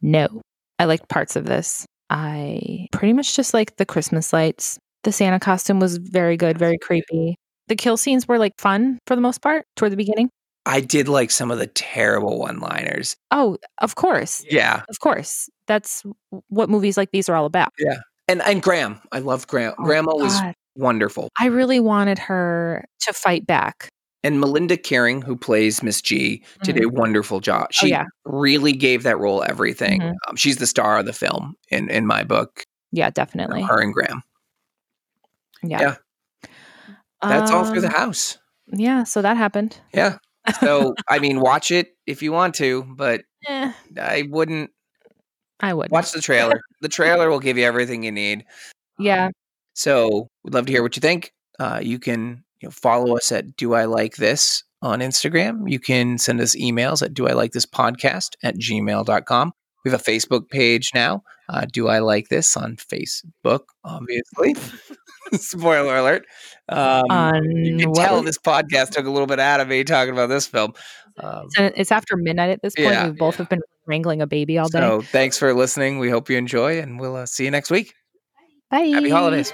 No. I liked parts of this. I pretty much just like the Christmas lights. The Santa costume was very good, very creepy. The kill scenes were like fun for the most part toward the beginning. I did like some of the terrible one liners. Oh, of course. Yeah. Of course. That's what movies like these are all about. Yeah. And and Graham. I love Graham. Oh, Grandma was God. wonderful. I really wanted her to fight back. And Melynda Kiring, who plays Miss G, did a wonderful job. She Mm-hmm. Oh, yeah. really gave that role everything. Mhm. Um, she's the star of the film in in my book. Yeah, definitely. her and Graham. Yeah. Yeah. That's all through the Um, house. Yeah, so that happened. Yeah. So I mean, watch it if you want to, but Eh, I wouldn't I would. watch the trailer. the trailer will give you everything you need. Yeah. So we'd love to hear what you think. Uh, you can you know, follow us at Do I Like This on Instagram. You can send us emails at Do I Like This Podcast at gmail.com. We have a Facebook page now. Uh, Do I Like This on Facebook, obviously. Spoiler alert. Um, On you can tell this podcast took a little bit out of me talking about this film. Um, it's- after midnight at this point. Yeah, we both have been wrangling a baby all day. so thanks for listening. We hope you enjoy, and we'll uh, see you next week. Bye. Happy holidays.